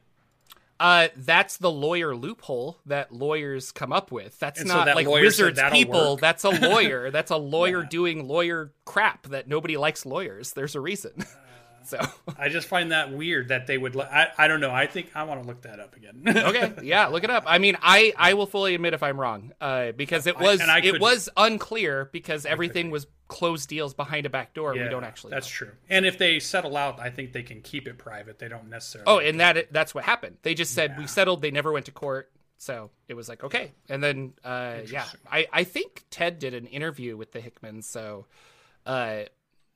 Uh, that's the lawyer loophole that lawyers come up with. That's And so not that like wizards people. work? That's a lawyer. that's a lawyer Yeah. doing lawyer crap that nobody likes lawyers. There's a reason. so I just find that weird that they would I, I don't know I think I want to look that up again okay, yeah, look it up. I mean, I I will fully admit if I'm wrong, uh, because it was and I it was unclear because everything was closed deals behind a back door. and we don't actually. That's know. true. And if they settle out, I think they can keep it private. They don't necessarily. Oh, and that that's what happened. They just said we settled. They never went to court. So it was like okay, and then uh, yeah, I I think Ted did an interview with the Hickmans, so uh,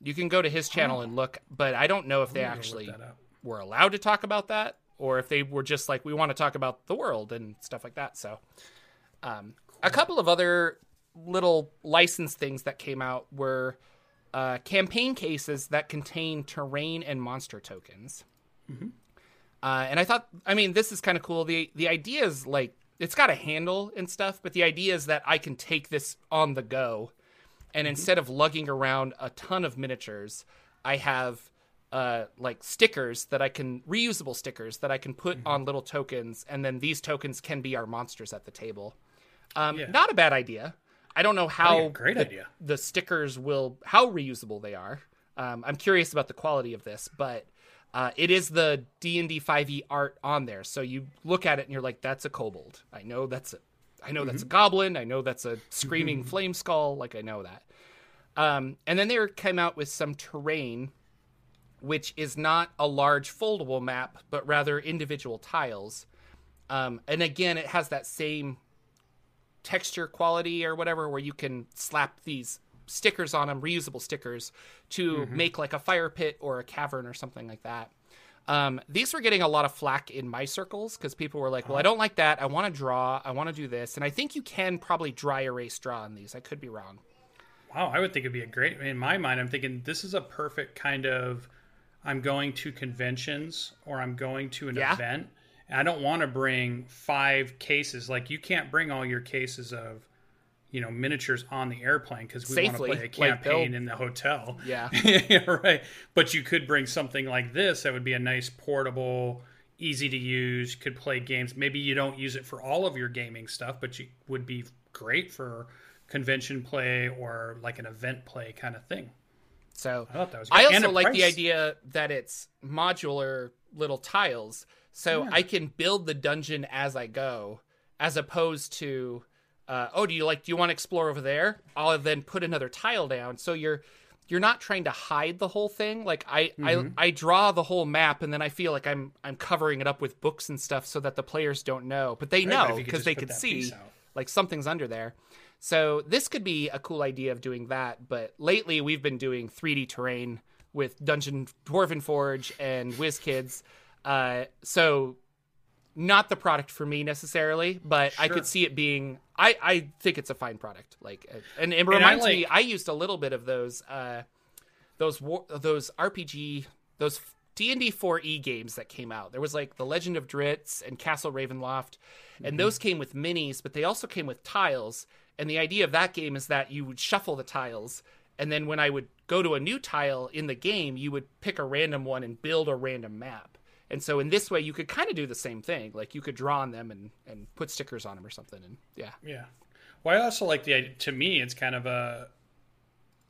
you can go to his channel and look. But I don't know if they actually were allowed to talk about that, or if they were just like we want to talk about the world and stuff like that. So, um, a couple of other little license things that came out were uh, campaign cases that contain terrain and monster tokens. Uh, and I thought, I mean, this is kind of cool. the The idea is like it's got a handle and stuff, but the idea is that I can take this on the go, and instead of lugging around a ton of miniatures, I have uh, like stickers that I can reusable stickers that I can put on little tokens, and then these tokens can be our monsters at the table. Um, Yeah. Not a bad idea. I don't know how yeah, great the, idea. the stickers will how reusable they are. Um, I'm curious about the quality of this, but uh, it is the D and D 5e art on there. So you look at it and you're like, "That's a kobold." I know that's a, I know that's a goblin. I know that's a screaming flame skull. Like I know that. Um, and then they came out with some terrain, which is not a large foldable map, but rather individual tiles. Um, and again, it has that same texture quality or whatever where you can slap these stickers on them reusable stickers to make like a fire pit or a cavern or something like that um, these were getting a lot of flack in my circles because people were like well i don't like that i want to draw i want to do this and i think you can probably dry erase draw on these i could be wrong Wow, I would think it'd be a great. In my mind, I'm thinking this is a perfect kind of. I'm going to conventions or I'm going to an Yeah. event, And I don't want to bring five cases. Like you can't bring all your cases of, you know, miniatures on the airplane because we want to play a campaign they'll- in the hotel. Yeah. yeah, right. But you could bring something like this that would be a nice portable, easy to use. Could play games. Maybe you don't use it for all of your gaming stuff, but you would be great for convention play or like an event play kind of thing. So I thought that was I also like the idea that it's modular little tiles, so I can build the dungeon as I go, as opposed to, uh, oh, do you like? Do you want to explore over there? I'll then put another tile down. So you're you're not trying to hide the whole thing. Like I Mm-hmm. I I draw the whole map, and then I feel like I'm I'm covering it up with books and stuff so that the players don't know, but they Right, know if you could because they could see like something's under there. So this could be a cool idea of doing that. But lately we've been doing 3D terrain with Dungeon Dwarven Forge and WizKids. Uh, so not the product for me necessarily, but I could see it being. I I think it's a fine product. Like, and it I reminds me. I used a little bit of those uh, those war, those RPG those D and D four E games that came out. There was like the Legend of Drizzt and Castle Ravenloft, and those came with minis, but they also came with tiles. And the idea of that game is that you would shuffle the tiles, and then when I would go to a new tile in the game, you would pick a random one and build a random map. And so in this way, you could kind of do the same thing. Like you could draw on them and, and put stickers on them or something. And yeah, Yeah. Well, I also like the idea. To me, it's kind of a.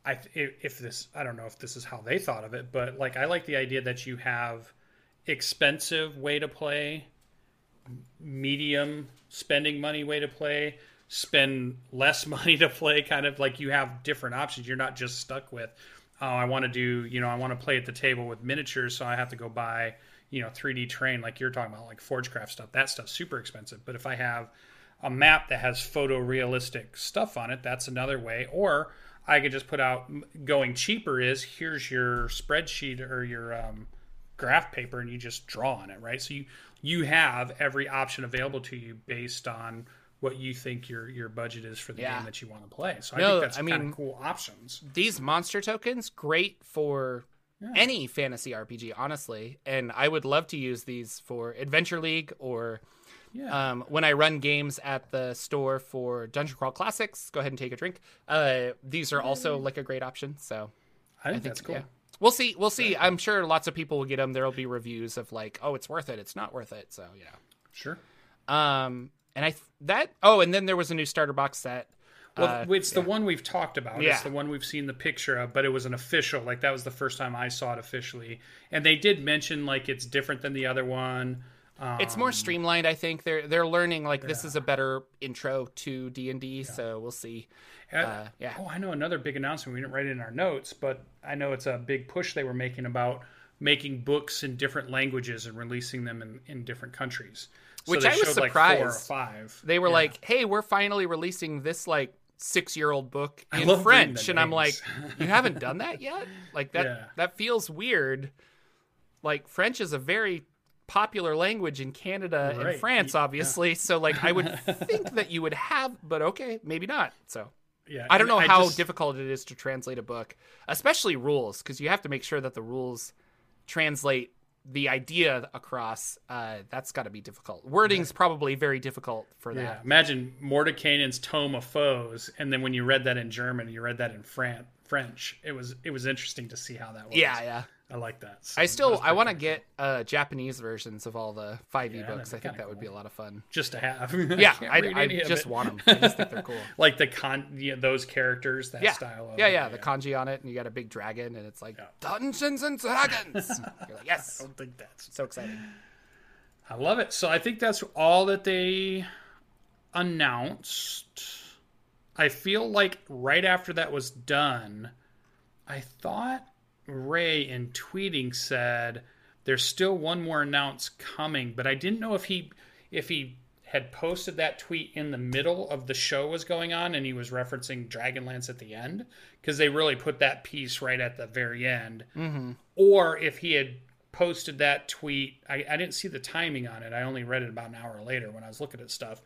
I if this I don't know if this is how they thought of it, but like I like the idea that you have expensive way to play, medium spending money way to play, spend less money to play. Kind of like you have different options. You're not just stuck with. Oh, I want to do, you know, I want to play at the table with miniatures, so I have to go buy, you know, 3D terrain like you're talking about, like Forgecraft stuff. That stuff's super expensive. But if I have a map that has photorealistic stuff on it, that's another way. Or I could just put out going cheaper is here's your spreadsheet or your um, graph paper, and you just draw on it, right? So you you have every option available to you based on what you think your your budget is for the Yeah. game that you want to play. So I think that's I kind mean- of cool options. these monster tokens great for any fantasy RPG, honestly. And I would love to use these for Adventure League or Yeah. um, when I run games at the store for Dungeon Crawl Classics. Go ahead and take a drink. Uh, these are also like a great option. So I think, I think that's cool. yeah. We'll see. We'll see. I'm sure lots of people will get them. There'll be reviews of like, oh, it's worth it. It's not worth it. So you know. Sure. Um, and I th- that oh, and then there was a new starter box set. Well, Uh, it's the one we've talked about. Yeah. It's the one we've seen the picture of, but it was an official. Like that was the first time I saw it officially, and they did mention like it's different than the other one. Um, It's more streamlined. I think they're they're learning like this is a better intro to D and D. So we'll see. Uh, yeah. Oh, I know another big announcement. We didn't write it in our notes, but I know it's a big push they were making about making books in different languages and releasing them in, in different countries. So Which I was surprised. like, four or five. They were Yeah. like, "Hey, we're finally releasing this like six year old book in French," and I'm like, "You haven't done that yet? Like that? Yeah. That feels weird. Like French is a very popular language in Canada Right. and France, Yeah. obviously. So like, I would think that you would have, but okay, maybe not. So yeah, I don't know and how just- difficult it is to translate a book, especially rules, because you have to make sure that the rules translate the idea across. Uh, that's got to be difficult. Wording's probably very difficult for Yeah, that. imagine Mordenkainen's Tome of Foes, and then when you read that in German, you read that in Fran- French. It was it was interesting to see how that was. Yeah, yeah. I like that. So I still I want to get uh, Japanese versions of all the five e Yeah, books. I think that would be a lot of fun. just to have. Yeah, can't I, I just want them. I just think they're cool. like the con yeah, those characters that Yeah, style. Of, yeah, yeah. The kanji on it, and you got a big dragon, and it's like Yeah. Dungeons and Dragons. You're like, yes, I don't think that's. so exciting. I love it. So I think that's all that they announced. I feel like right after that was done, I thought Ray in tweeting said there's still one more announce coming, but I didn't know if he if he had posted that tweet in the middle of the show was going on and he was referencing Dragonlance at the end because they really put that piece right at the very end, mm-hmm. or if he had posted that tweet. I, I didn't see the timing on it. I only read it about an hour later when I was looking at stuff.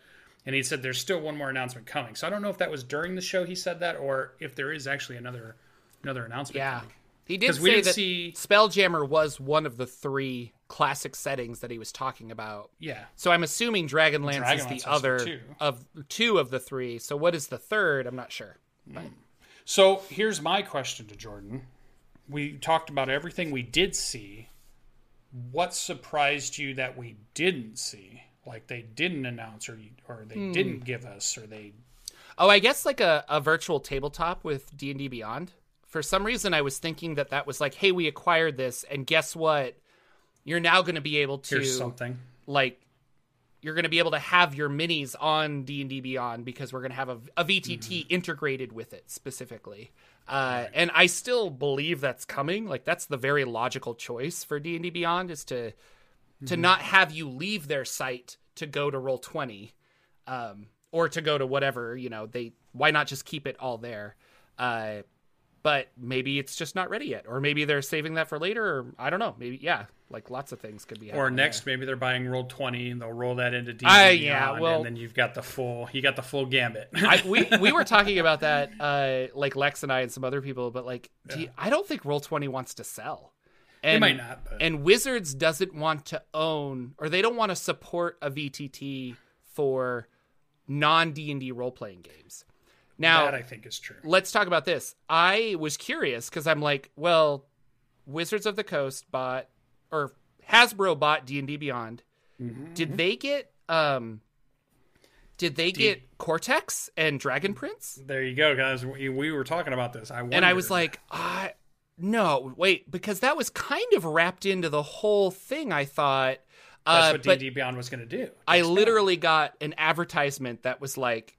And he said there's still one more announcement coming. So I don't know if that was during the show he said that or if there is actually another another announcement Yeah, coming. He did say that see- Spelljammer was one of the three classic settings that he was talking about. Yeah. So I'm assuming Dragonlance, Dragonlance is the the other two. of two of the three. So what is the third? I'm not sure. So here's my question to Jordan. We talked about everything we did see. What surprised you that we didn't see? Like they didn't announce, or or they Hmm. didn't give us, or they Oh, I guess like a, a virtual tabletop with D and D Beyond. For some reason, I was thinking that that was like, hey, we acquired this, and guess what? You're now going to be able to here's something. like you're going to be able to have your minis on d&d beyond because we're going to have a, a vtt Mm-hmm. integrated with it specifically uh, and i still believe that's coming like that's the very logical choice for d&d beyond is to Mm-hmm. to not have you leave their site to go to roll 20 um, or to go to whatever you know they why not just keep it all there uh, but maybe it's just not ready yet or maybe they're saving that for later or i don't know maybe yeah like lots of things could be Or there. next, maybe they're buying Roll Twenty, and they'll roll that into D. Uh, yeah, well- and then you've got the full, you got the full gambit. I, we we were talking about that, uh, like Lex and I and some other people, but like, do you- I don't think Roll Twenty wants to sell. And, might not, but- And Wizards doesn't want to own, or they don't want to support a VTT for non D and D role playing games. Now, that I think is true. let's talk about this. I was curious because I'm like, well, Wizards of the Coast bought or Hasbro bought D and D Beyond. Mm-hmm. Did they get um? Did they get Cortex and Dragon Prince? There you go, guys. We, we were talking about this. I And I was like, I no, wait, because that was kind of wrapped into the whole thing. I thought, that's uh, what D&D Beyond was going to do. I literally got an advertisement that was like,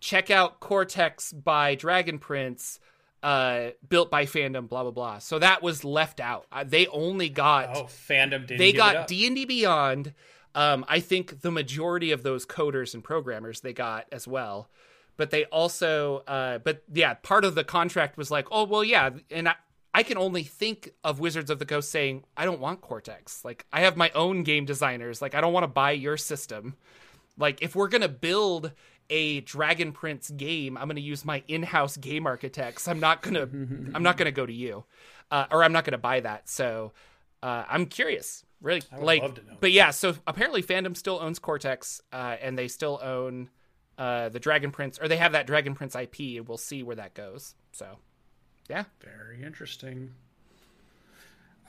check out Cortex by Dragon Prince, uh, built by fandom, blah blah blah. So that was left out. Uh, they only got Oh, fandom they got. D and D Beyond. Um, I think the majority of those coders and programmers they got as well, but they also, uh, but yeah, part of the contract was like, oh well, yeah, and I, I can only think of Wizards of the Coast saying, I don't want Cortex. Like I have my own game designers. Like I don't want to buy your system. Like if we're gonna build a Dragon Prince game, I'm gonna use my in-house game architects. I'm not gonna, I'm not gonna go to you, uh, or I'm not gonna buy that. So uh, I'm curious, really, like, love to know. but yeah. So apparently, fandom still owns Cortex, uh, and they still own uh, the Dragon Prince, or they have that Dragon Prince IP, and we'll see where that goes. So, yeah, Very interesting.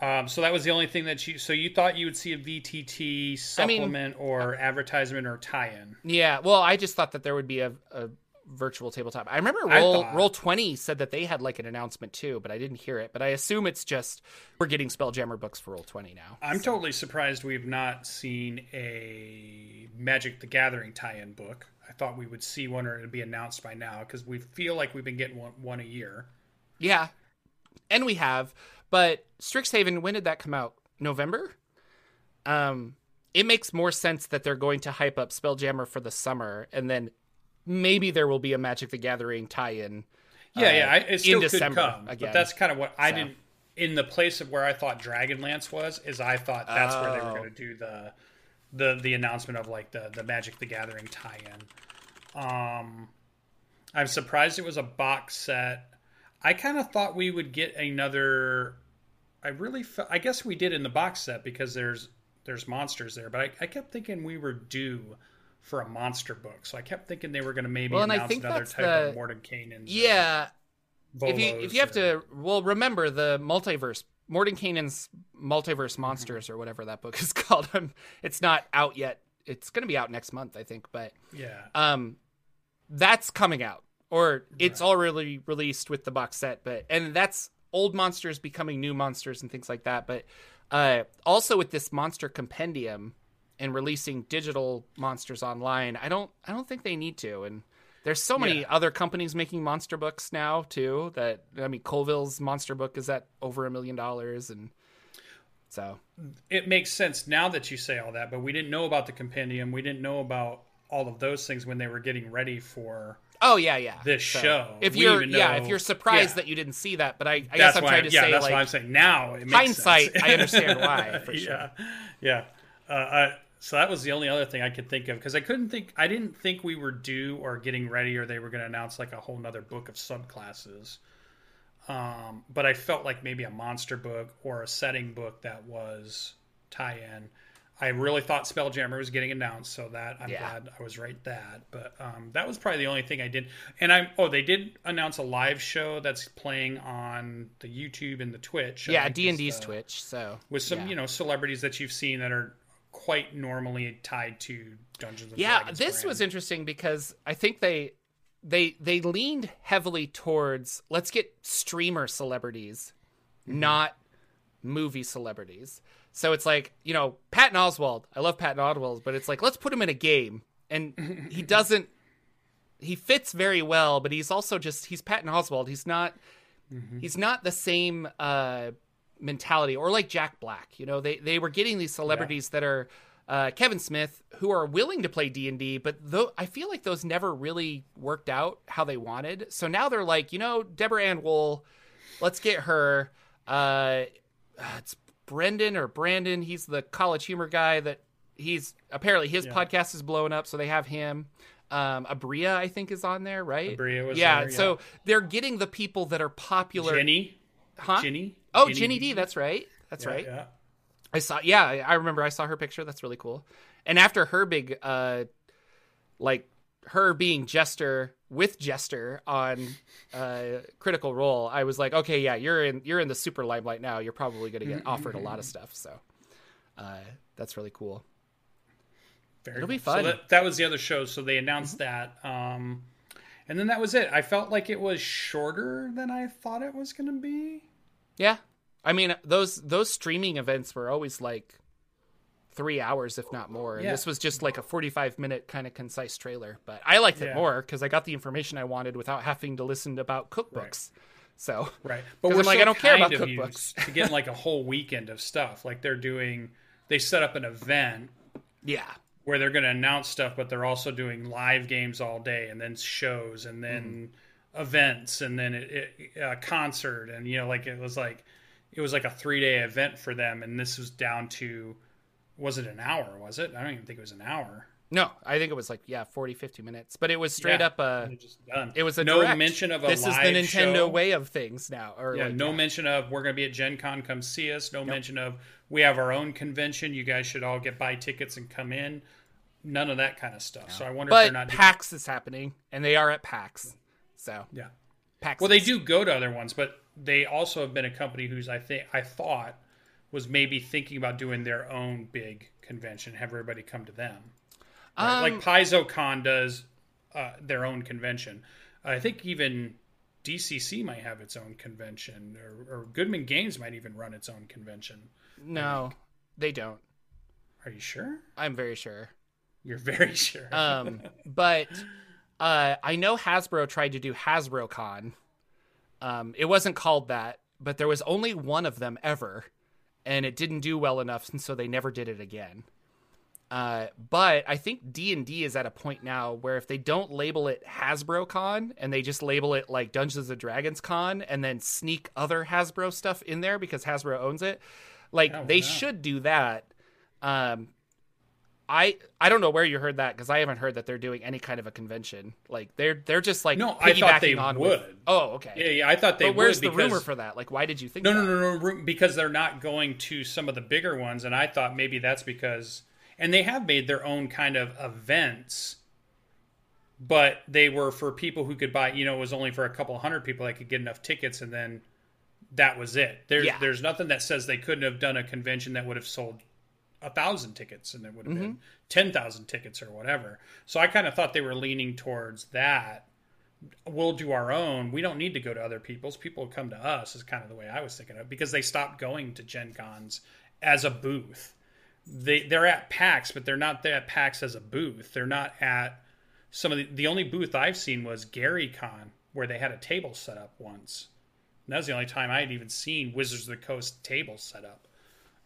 Um, so that was the only thing that you. So you thought you would see a VTT I mean- supplement or advertisement or tie-in. yeah. Well, I just thought that there would be a, a virtual tabletop. I remember Roll thought- Roll Twenty said that they had like an announcement too, but I didn't hear it. But I assume it's just we're getting Spelljammer books for Roll Twenty now. I'm totally surprised we've not seen a Magic the Gathering tie-in book. I thought we would see one or it'd be announced by now because we feel like we've been getting one, one a year. Yeah, and we have. But Strixhaven, when did that come out? November. Um, it makes more sense that they're going to hype up Spelljammer for the summer, and then maybe there will be a Magic the Gathering tie-in. Yeah, uh, yeah, I, it still in could December come, again. but that's kind of what I So. didn't. In the place of where I thought Dragonlance was, is I thought that's where they were Oh. going to do the the the announcement of like the the Magic the Gathering tie-in. Um, I'm surprised it was a box set. I kind of thought we would get another. I really, fe- I guess we did in the box set because there's there's monsters there, but I, I kept thinking we were due for a monster book, so I kept thinking they were going to maybe Well, announce another type the- of or Yeah, if you if you have or- to, well, remember the multiverse, Mordenkainen's multiverse monsters or whatever that book is called. Um, it's not out yet. It's going to be out next month, I think, but yeah, um that's coming out or it's already released with the box set but and that's old monsters becoming new monsters and things like that but uh also with this monster compendium and releasing digital monsters online i don't i don't think they need to and there's so many Yeah. other companies making monster books now too that i mean colville's monster book is at over a million dollars and so it makes sense now that you say all that, but we didn't know about the compendium. We didn't know about all of those things when they were getting ready for. Oh yeah yeah This So, show. if We you're yeah know- if you're surprised yeah. that you didn't see that but i, I guess i'm trying to yeah, say that's like why I'm saying now. It makes hindsight, sense. I understand why, for sure. Yeah, yeah. Uh, I, so that was the only other thing I could think of because I couldn't think. I didn't think we were due or getting ready, or they were going to announce like a whole nother book of subclasses. Um, but I felt like maybe a monster book or a setting book that was tie-in. I really thought Spelljammer was getting announced, so that I'm Yeah. glad I was right that. But um, that was probably the only thing I did. And I'm oh they did announce a live show that's playing on the YouTube and the Twitch. Yeah, D and D's Twitch. So with some yeah. you know celebrities that you've seen that are quite normally tied to Dungeons and yeah Dragons. this brand. was interesting because i think they they they leaned heavily towards let's get streamer celebrities Mm-hmm. not movie celebrities so it's like you know patton oswalt i love patton oswalt but it's like let's put him in a game and he doesn't he fits very well but he's also just he's patton oswalt he's not Mm-hmm. he's not the same uh mentality or like jack black you know they they were getting these celebrities that are uh, Kevin Smith, who are willing to play D and D, but though I feel like those never really worked out how they wanted. So now they're like, you know, Deborah Ann Woll, let's get her. Uh, it's Brendan or Brandon. He's the college humor guy that he's apparently his podcast is blowing up, so they have him. Um, Aabria, I think, is on there, right? Aabria was yeah. there, yeah. So they're getting the people that are popular. Jenny, huh? Ginny. Oh, Ginny Ginny Di. That's right. That's Yeah, right. Yeah. I saw. Yeah, I I remember. I saw her picture. That's really cool. And after her big, uh, like her being Jester with Jester on uh, Critical Role, I was like, okay, yeah, you're in you're in the super limelight now. You're probably going to get offered a lot of stuff. So uh, that's really cool. Very It'll be fun. So that, that was the other show. So they announced that, um, and then that was it. I felt like it was shorter than I thought it was going to be. Yeah, I mean those those streaming events were always like three hours, if not more. And Yeah. this was just like a forty-five minute kind of concise trailer. But I liked it Yeah. more because I got the information I wanted without having to listen about cookbooks. So Right, but we're like, I don't care about cookbooks. to getting like a whole weekend of stuff. Like they're doing, they set up an event yeah, where they're going to announce stuff, but they're also doing live games all day, and then shows, and then Mm-hmm. events, and then it, it, a concert, and you know, like it was like it was like a three day event for them, and this was down to was it an hour? Was it? I don't even think it was an hour. no, I think it was like yeah 40, 50 minutes, but it was straight Yeah. up uh, a. Just done. It was a no direct. mention of a this is the Nintendo show. way of things now, or Yeah, like, no mention of we're going to be at Gen Con, come see us. No mention of we have our own convention. You guys should all get buy tickets and come in. None of that kind of stuff. So I wonder if But they're not. doing- PAX is happening, and they are at PAX. So yeah. PAX. Well, they do go to other ones, but they also have been a company who's I think I thought was maybe thinking about doing their own big convention, have everybody come to them. Right? Um, like PaizoCon does uh, their own convention. I think even DCC might have its own convention, or, or Goodman Games might even run its own convention. No, they don't. Are you sure? I'm very sure. You're very sure. Um, but uh, I know Hasbro tried to do Hasbro Con. Um, it wasn't called that, but there was only one of them ever, and it didn't do well enough, and so they never did it again. Uh, but I think D and D is at a point now where if they don't label it Hasbro Con and they just label it like Dungeons and Dragons Con and then sneak other Hasbro stuff in there because Hasbro owns it, like Oh, they wow. should do that. Um, I I don't know where you heard that because I haven't heard that they're doing any kind of a convention. Like they're they're just like No, I thought they on with- would. oh, okay. yeah, yeah, I thought they but where's would the because rumor for that? Like, why did you think? No, that? no, no, no, because they're not going to some of the bigger ones, and I thought maybe that's because, and they have made their own kind of events, but they were for people who could buy. You know, it was only for a couple hundred people that could get enough tickets, and then that was it. There, Yeah. there's nothing that says they couldn't have done a convention that would have sold a thousand tickets, and it would have mm-hmm. been ten thousand tickets or whatever. So I kind of thought they were leaning towards that we'll do our own. We don't need to go to other people's. People come to us is kind of the way I was thinking of it, because they stopped going to Gen Cons as a booth. They they're at PAX, but they're not there at PAX as a booth. They're not at some of the the only booth I've seen was Gary Con, where they had a table set up once. And that was the only time I had even seen Wizards of the Coast table set up.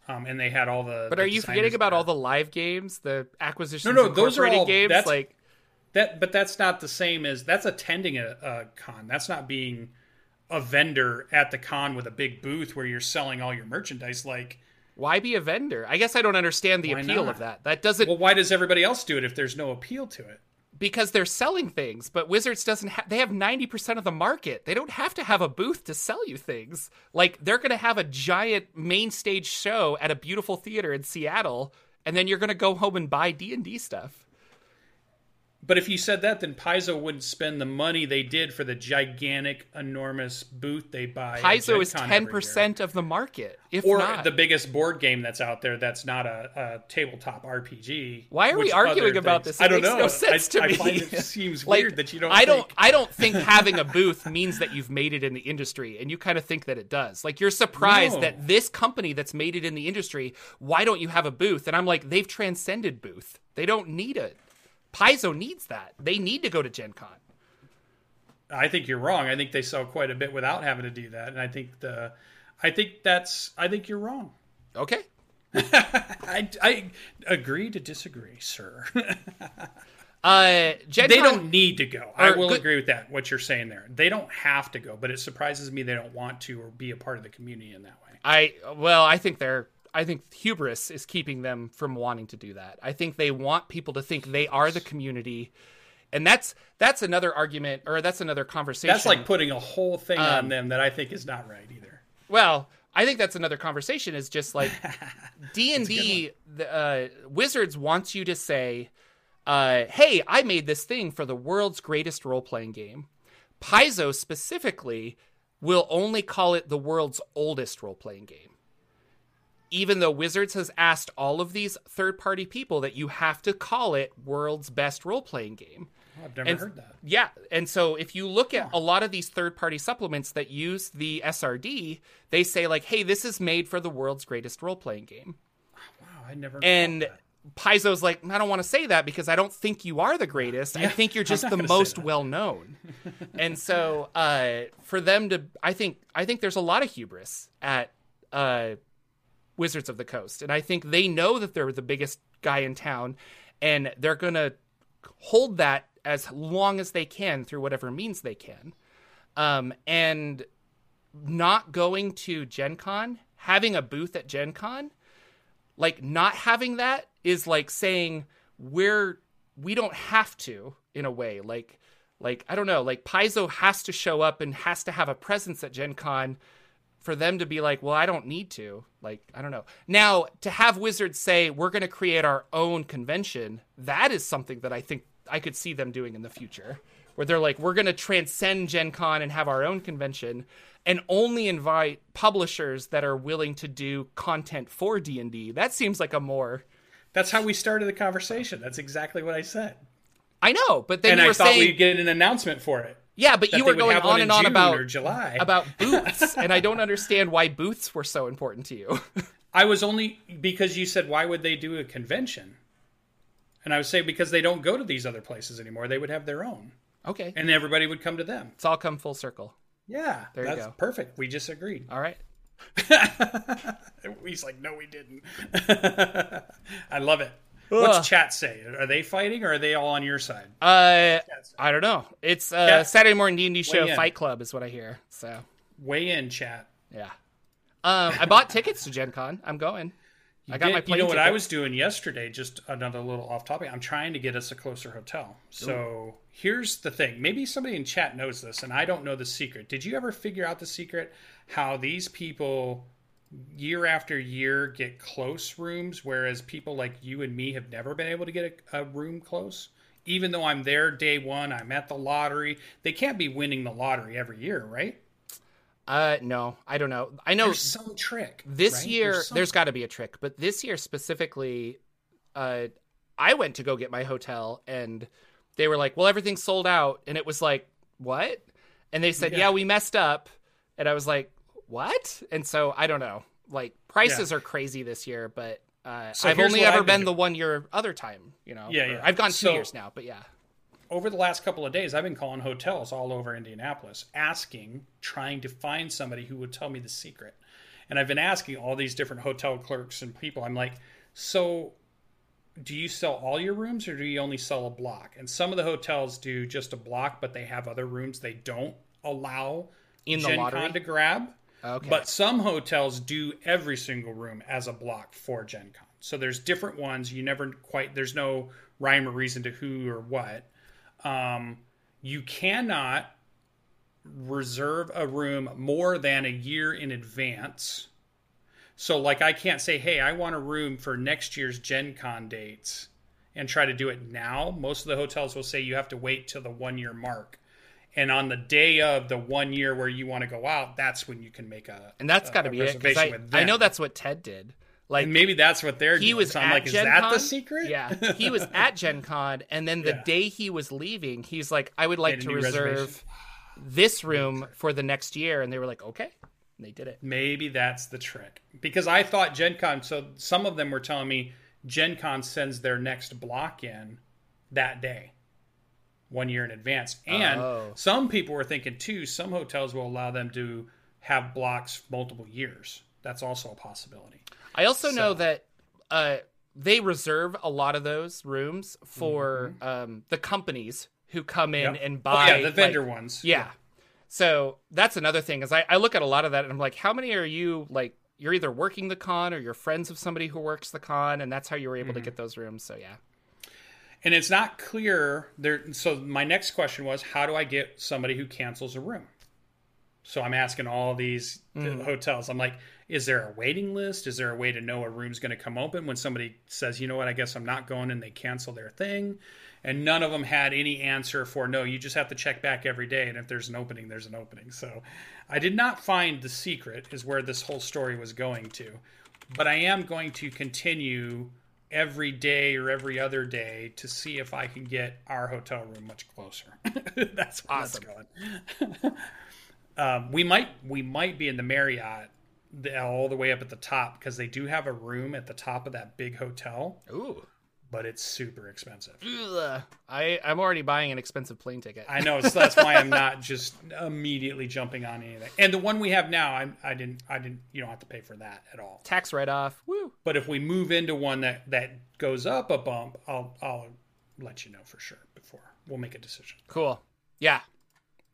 Um, and they had all the. But the are you forgetting about there. all the live games, the acquisitions? No, no, those are all- games. that's- Like, That, but that's not the same as that's attending a, a con. That's not being a vendor at the con with a big booth where you're selling all your merchandise. Like, why be a vendor? I guess I don't understand the appeal not? of that. That doesn't. well, why does everybody else do it if there's no appeal to it? Because they're selling things, but Wizards doesn't have they have 90% of the market. They don't have to have a booth to sell you things. Like they're going to have a giant main stage show at a beautiful theater in Seattle and then you're going to go home and buy D&D stuff. But if you said that, then Paizo wouldn't spend the money they did for the gigantic, enormous booth they buy. Paizo is ten percent of the market, if or not. the biggest board game that's out there that's not a, a tabletop RPG. Why are we arguing about things- this? It I don't makes know. no sense I, to I me. find it seems like, weird that you don't. I don't. think- I don't think having a booth means that you've made it in the industry, and you kind of think that it does. Like you're surprised No. that this company that's made it in the industry. Why don't you have a booth? And I'm like, they've transcended booth. They don't need it. Paizo needs that. They need to go to Gen Con. I think you're wrong. I think they sell quite a bit without having to do that, and I think the. I think that's. I think you're wrong. Okay. I, I agree to disagree, sir. Uh, Gen they Con, don't need to go. I will good- agree with that. What you're saying there, they don't have to go, but it surprises me they don't want to or be a part of the community in that way. I well, I think they're I think hubris is keeping them from wanting to do that. I think they want people to think they are the community. And that's that's another argument or that's another conversation. That's like putting a whole thing Um, on them that I think is not right either. well, I think that's another conversation is just like D&D the uh, Wizards wants you to say uh, hey, I made this thing for the world's greatest role-playing game. Paizo specifically will only call it the world's oldest role-playing game. Even though Wizards has asked all of these third party people that you have to call it world's best role playing game. I've never And- heard that. Yeah. And so if you look at a lot of these third party supplements that use the SRD, they say, like, hey, this is made for the world's greatest role playing game. Wow, I never. And. Paizo's like, I don't want to say that because I don't think you are the greatest. I think you're just the most well known. and so uh, for them to, I think, I think there's a lot of hubris at uh, Wizards of the Coast, and I think they know that they're the biggest guy in town, and they're gonna hold that as long as they can through whatever means they can. Um, and not going to Gen Con, having a booth at Gen Con, like not having that is like saying we're we don't have to in a way like like i don't know like paizo has to show up and has to have a presence at gen con for them to be like well i don't need to like i don't know now to have wizards say we're going to create our own convention that is something that i think i could see them doing in the future where they're like we're going to transcend gen con and have our own convention and only invite publishers that are willing to do content for d&d that seems like a more That's how we started the conversation. That's exactly what I said. I know, but then and I thought saying, we'd get an announcement for it. Yeah, but you were going on and on June about July. about booths, and I don't understand why booths were so important to you. I was only because you said why would they do a convention, and I would say because they don't go to these other places anymore. They would have their own, okay, and everybody would come to them. it's all come full circle. Yeah, There you go. perfect. We just agreed. All right, He's like, no, we didn't. I love it. What's Ugh. chat say? Are they fighting or are they all on your side? uh, I don't know. It's uh. Saturday morning D and D show Fight Club is what I hear. So Weigh in, chat. yeah, um, I bought tickets to Gen Con. I'm going. I got Did- my you plane know what ticket. I was doing yesterday? Just another little off topic. I'm trying to get us a closer hotel. So here's the thing. Maybe somebody in chat knows this, and I don't know the secret. Did you ever figure out the secret? How these people, year after year, get close rooms, whereas people like you and me have never been able to get a, a room close. Even though I'm there day one, I'm at the lottery. They can't be winning the lottery every year, right? Uh, no, I don't know. I know There's some trick. this right? year There's there's got to be a trick but this year specifically uh i went to go get my hotel and they were like well everything's sold out and it was like what and they said yeah, Yeah. we messed up and i was like what and so i don't know like prices are crazy this year but uh, So I've only ever I've been been the one year other time, you know. Yeah, yeah. I've gone two So- years now, but yeah. over the last couple of days, I've been calling hotels all over Indianapolis, asking, trying to find somebody who would tell me the secret. And I've been asking all these different hotel clerks and people. I'm like, so do you sell all your rooms or do you only sell a block? And some of the hotels do just a block, but they have other rooms they don't allow In the Gen lottery? Con to grab. Okay. But some hotels do every single room as a block for Gen Con. So there's different ones. You never quite, there's no rhyme or reason to who or what. um, you cannot reserve a room more than a year in advance. So, like, I can't say, hey, I want a room for next year's Gen Con dates and try to do it now. Most of the hotels will say you have to wait till the one year mark. And on the day of the one year where you want to go out, that's when you can make a and that's got to be it. I, I know that's what Ted did. Like and maybe that's what they're he doing. was so at like, is Gen that Con? the secret? Yeah, he was at Gen Con, and then the Yeah. day he was leaving, he's like, "I would like to reserve this room for the next year," and they were like, "Okay," and they did it. Maybe that's the trick. Because I thought Gen Con, so some of them were telling me Gen Con sends their next block in that day, one year in advance. And Oh. some people were thinking too, some hotels will allow them to have blocks multiple years. That's also a possibility. I also know that uh, they reserve a lot of those rooms for um, the companies who come in Mm-hmm. Yep. and Oh, buy. yeah, the vendor like- ones. Yeah. So that's another thing is I, I look at a lot of that and I'm like, how many are you like? You're either working the con or you're friends of somebody who works the con, and that's how you were able Mm-hmm. to get those rooms. So yeah. And it's not clear there. So my next question was, how do I get somebody who cancels a room? So I'm asking all these uh, hotels. I'm like, is there a waiting list? Is there a way to know a room's going to come open when somebody says, you know what, I guess I'm not going, and they cancel their thing? And none of them had any answer for no. You just have to check back every day, and if there's an opening, there's an opening. So I did not find the secret. Is where this whole story was going to, but I am going to continue every day or every other day to see if I can get our hotel room much closer. that's Awesome. um, we might we might be in the Marriott the, all the way up at the top because they do have a room at the top of that big hotel, Ooh. But it's super expensive. Ugh. I I'm already buying an expensive plane ticket. I know, so that's why I'm not just immediately jumping on anything. And the one we have now, I, I didn't, I didn't, you don't have to pay for that at all. Tax write off. Woo. But if we move into one that that goes up a bump, I'll I'll let you know for sure before we'll make a decision. Cool. Yeah.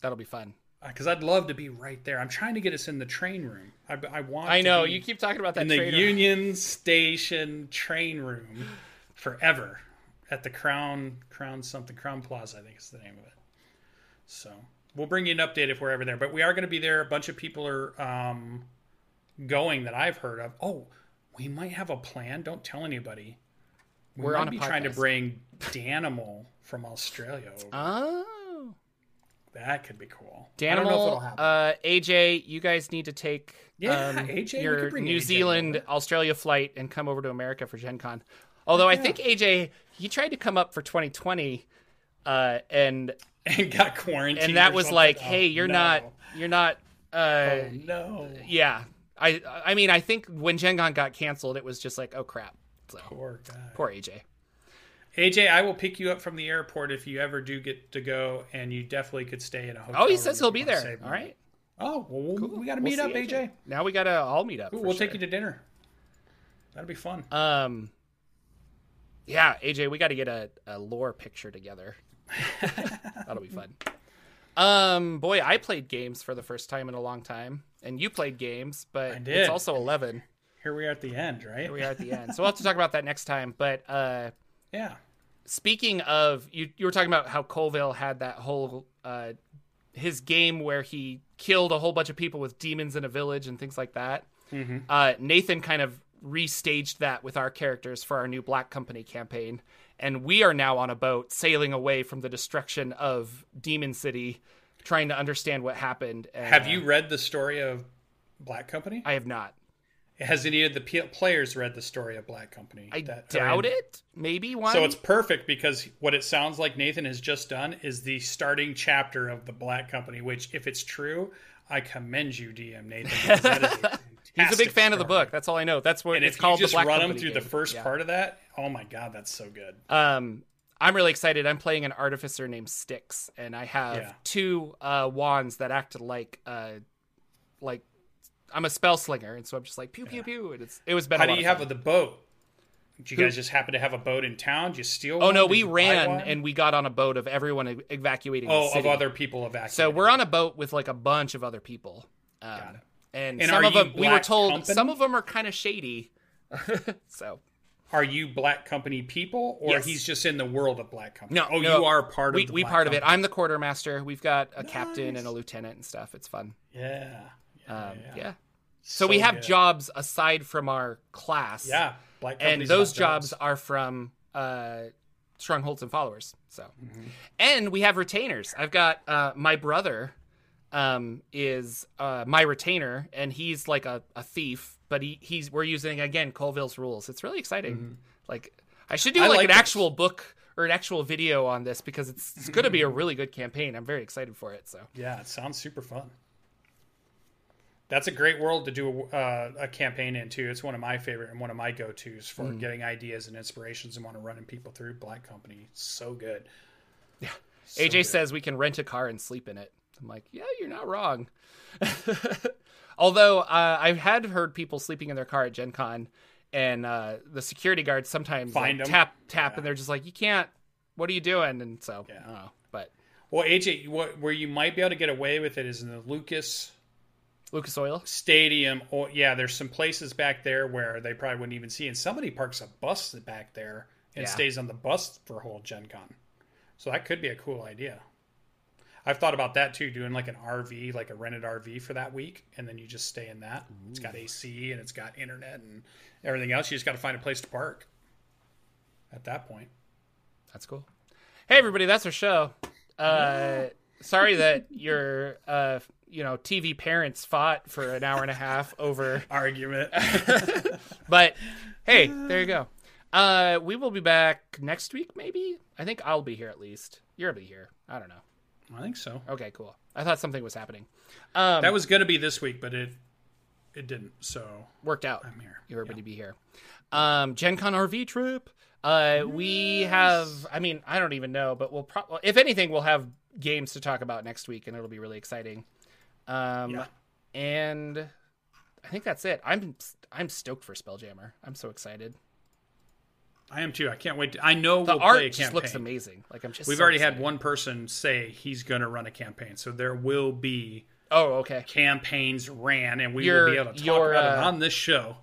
That'll be fun. Uh, because I'd love to be right there. I'm trying to get us in the train room. I, I want. I know you keep talking about that in the trader. Union Station train room forever at the Crown Crown something Crowne Plaza. I think is the name of it. So we'll bring you an update if we're ever there. But we are going to be there. A bunch of people are um, going that I've heard of. Oh, we might have a plan. Don't tell anybody. We We're might on a be trying to bring Danimal from Australia over. Oh. that could be cool. I don't know if it'll Danimal, happen. uh, AJ, you guys need to take Yeah, um, AJ, your New AJ Zealand over. Australia flight and come over to America for Gen Con. Although I think AJ he tried to come up for 2020, uh, and and got quarantined. and that was something. like, Oh, hey, you're no. not you're not. Uh, Oh no. Yeah, I I mean I think when Gen Con got canceled, it was just like oh crap. So Poor guy. poor AJ. AJ, I will pick you up from the airport if you ever do get to go, and you definitely could stay in a hotel. Oh, he says he'll be there. All right, Oh, well, we'll we got to We'll meet up, see AJ. Now we gotta all meet up. Cool, we'll sure. take you to dinner. That'll be fun. Um, yeah, AJ, we got to get a, a lore picture together. That'll be fun. Um, boy, I played games for the first time in a long time, and you played games, but it's also eleven. Here we are at the end, right? Here we are at the end, so we'll have to talk about that next time. But uh, Yeah. speaking of, you you were talking about how Colville had that whole uh, his game where he killed a whole bunch of people with demons in a village and things like that. Uh, Nathan kind of restaged that with our characters for our new Black Company campaign, and we are now on a boat sailing away from the destruction of Demon City, trying to understand what happened. And, Have uh, you read the story of Black Company? I have not. Has any of the players read the story of Black Company? I doubt it. Maybe one. So it's perfect because what it sounds like Nathan has just done is the starting chapter of the Black Company, which, if it's true, I commend you, DM Nathan. that is He's a big fan of the book. That's all I know. That's what And it's called. just the Black run them Company through the first Yeah. part of that, oh my god, that's so good. Um, I'm really excited. I'm playing an artificer named Styx, and I have Yeah. two uh, wands that act like uh, like I'm a spell slinger, and so I'm just like pew pew pew, and it's it was been. How do you have fun. the boat? Do you guys just happen to have a boat in town? Did you steal? Oh one? no, Did we ran and we got on a boat of everyone evacuating. the oh, of other people evacuated. So we're on a boat with like a bunch of other people. Um, and, And some of them we were told Company? some of them are kind of shady. so are you Black Company people, or Yes. he's just in the world of Black Company? No, oh, no. you are part we of the we part of it. I'm the quartermaster. We've got a captain and a lieutenant and stuff. It's fun. Yeah, yeah, Um, yeah. yeah. So, we have good. jobs aside from our class. Yeah, Black and those about jobs are from uh, strongholds and followers. So, Mm-hmm. and we have retainers. I've got uh, my brother um, is uh, my retainer, and he's like a, a thief, but he, he's we're using again Colville's rules. It's really exciting. Like I should do Mm-hmm. I like, like an this. actual book or an actual video on this because it's, it's going to be a really good campaign. I'm very excited for it. So Yeah, it sounds super fun. That's a great world to do a, uh, a campaign in too. It's one of my favorite and one of my go tos for Mm. getting ideas and inspirations and want to running people through Black Company. So good. Yeah, AJ says we can rent a car and sleep in it. I'm like, yeah, you're not wrong. Although uh, I've had heard people sleeping in their car at Gen Con, and uh, the security guards sometimes Find like, tap tap, and they're just like, you can't. What are you doing? And so, I don't know. But Well, AJ, what, where you might be able to get away with it is in the Lucas Lucas Oil. Stadium. Or yeah, there's some places back there where they probably wouldn't even see. And somebody parks a bus back there and Yeah. stays on the bus for whole Gen Con. So that could be a cool idea. I've thought about that too, doing like an RV, like a rented RV for that week, and then you just stay in that. It's got AC and it's got internet and everything else. You just got to find a place to park. At that point, That's cool. Hey, everybody, that's our show. Uh, sorry that your uh, you know TV parents fought for an hour and a half over argument. But hey, there you go. Uh, we will be back next week, maybe. I think I'll be here at least. You'll be here. I don't know. I think so. Okay, cool. I thought something was happening. Um, That was going to be this week, but it it didn't. So worked out. I'm here. Everybody be here. Um, Gen Con RV trip. Uh, we have. I mean, I don't even know, but we'll probably, if anything, we'll have games to talk about next week, and it'll be really exciting. Um, Yeah. and I think that's it. I'm I'm stoked for Spelljammer. I'm so excited. I am too. I can't wait. To, I know The we'll art play a just campaign. looks amazing. Like I'm just. We've so already excited. had one person say he's going to run a campaign, so there will be Oh, okay. campaigns ran, and we Your- will be able to talk your, about it uh, on this show.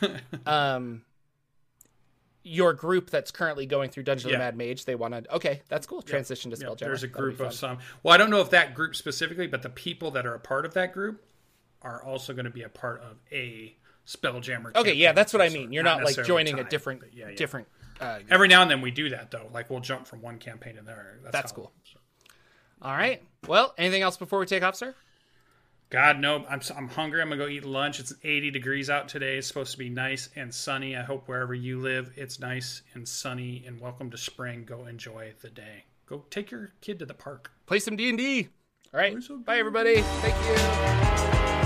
um your group that's currently going through Dungeon of the Mad Mage, they want to okay, that's cool. Transition to Yeah, Spelljammer. there's a group of some. Well, I don't know if that group specifically, but the people that are a part of that group are also going to be a part of a Spelljammer. Okay, yeah, that's what I mean. You're not, like necessarily joining a different yeah, yeah. different uh, Every now and then we do that though. Like we'll jump from one campaign to there. That's, That's cool. All right. Well, anything else before we take off, sir? God, no, I'm I'm hungry. I'm gonna go eat lunch. It's 80 degrees out today. It's supposed to be nice and sunny. I hope wherever you live, it's nice and sunny. And welcome to spring. Go enjoy the day. Go take your kid to the park. Play some D&D. All right. Bye everybody. Thank you.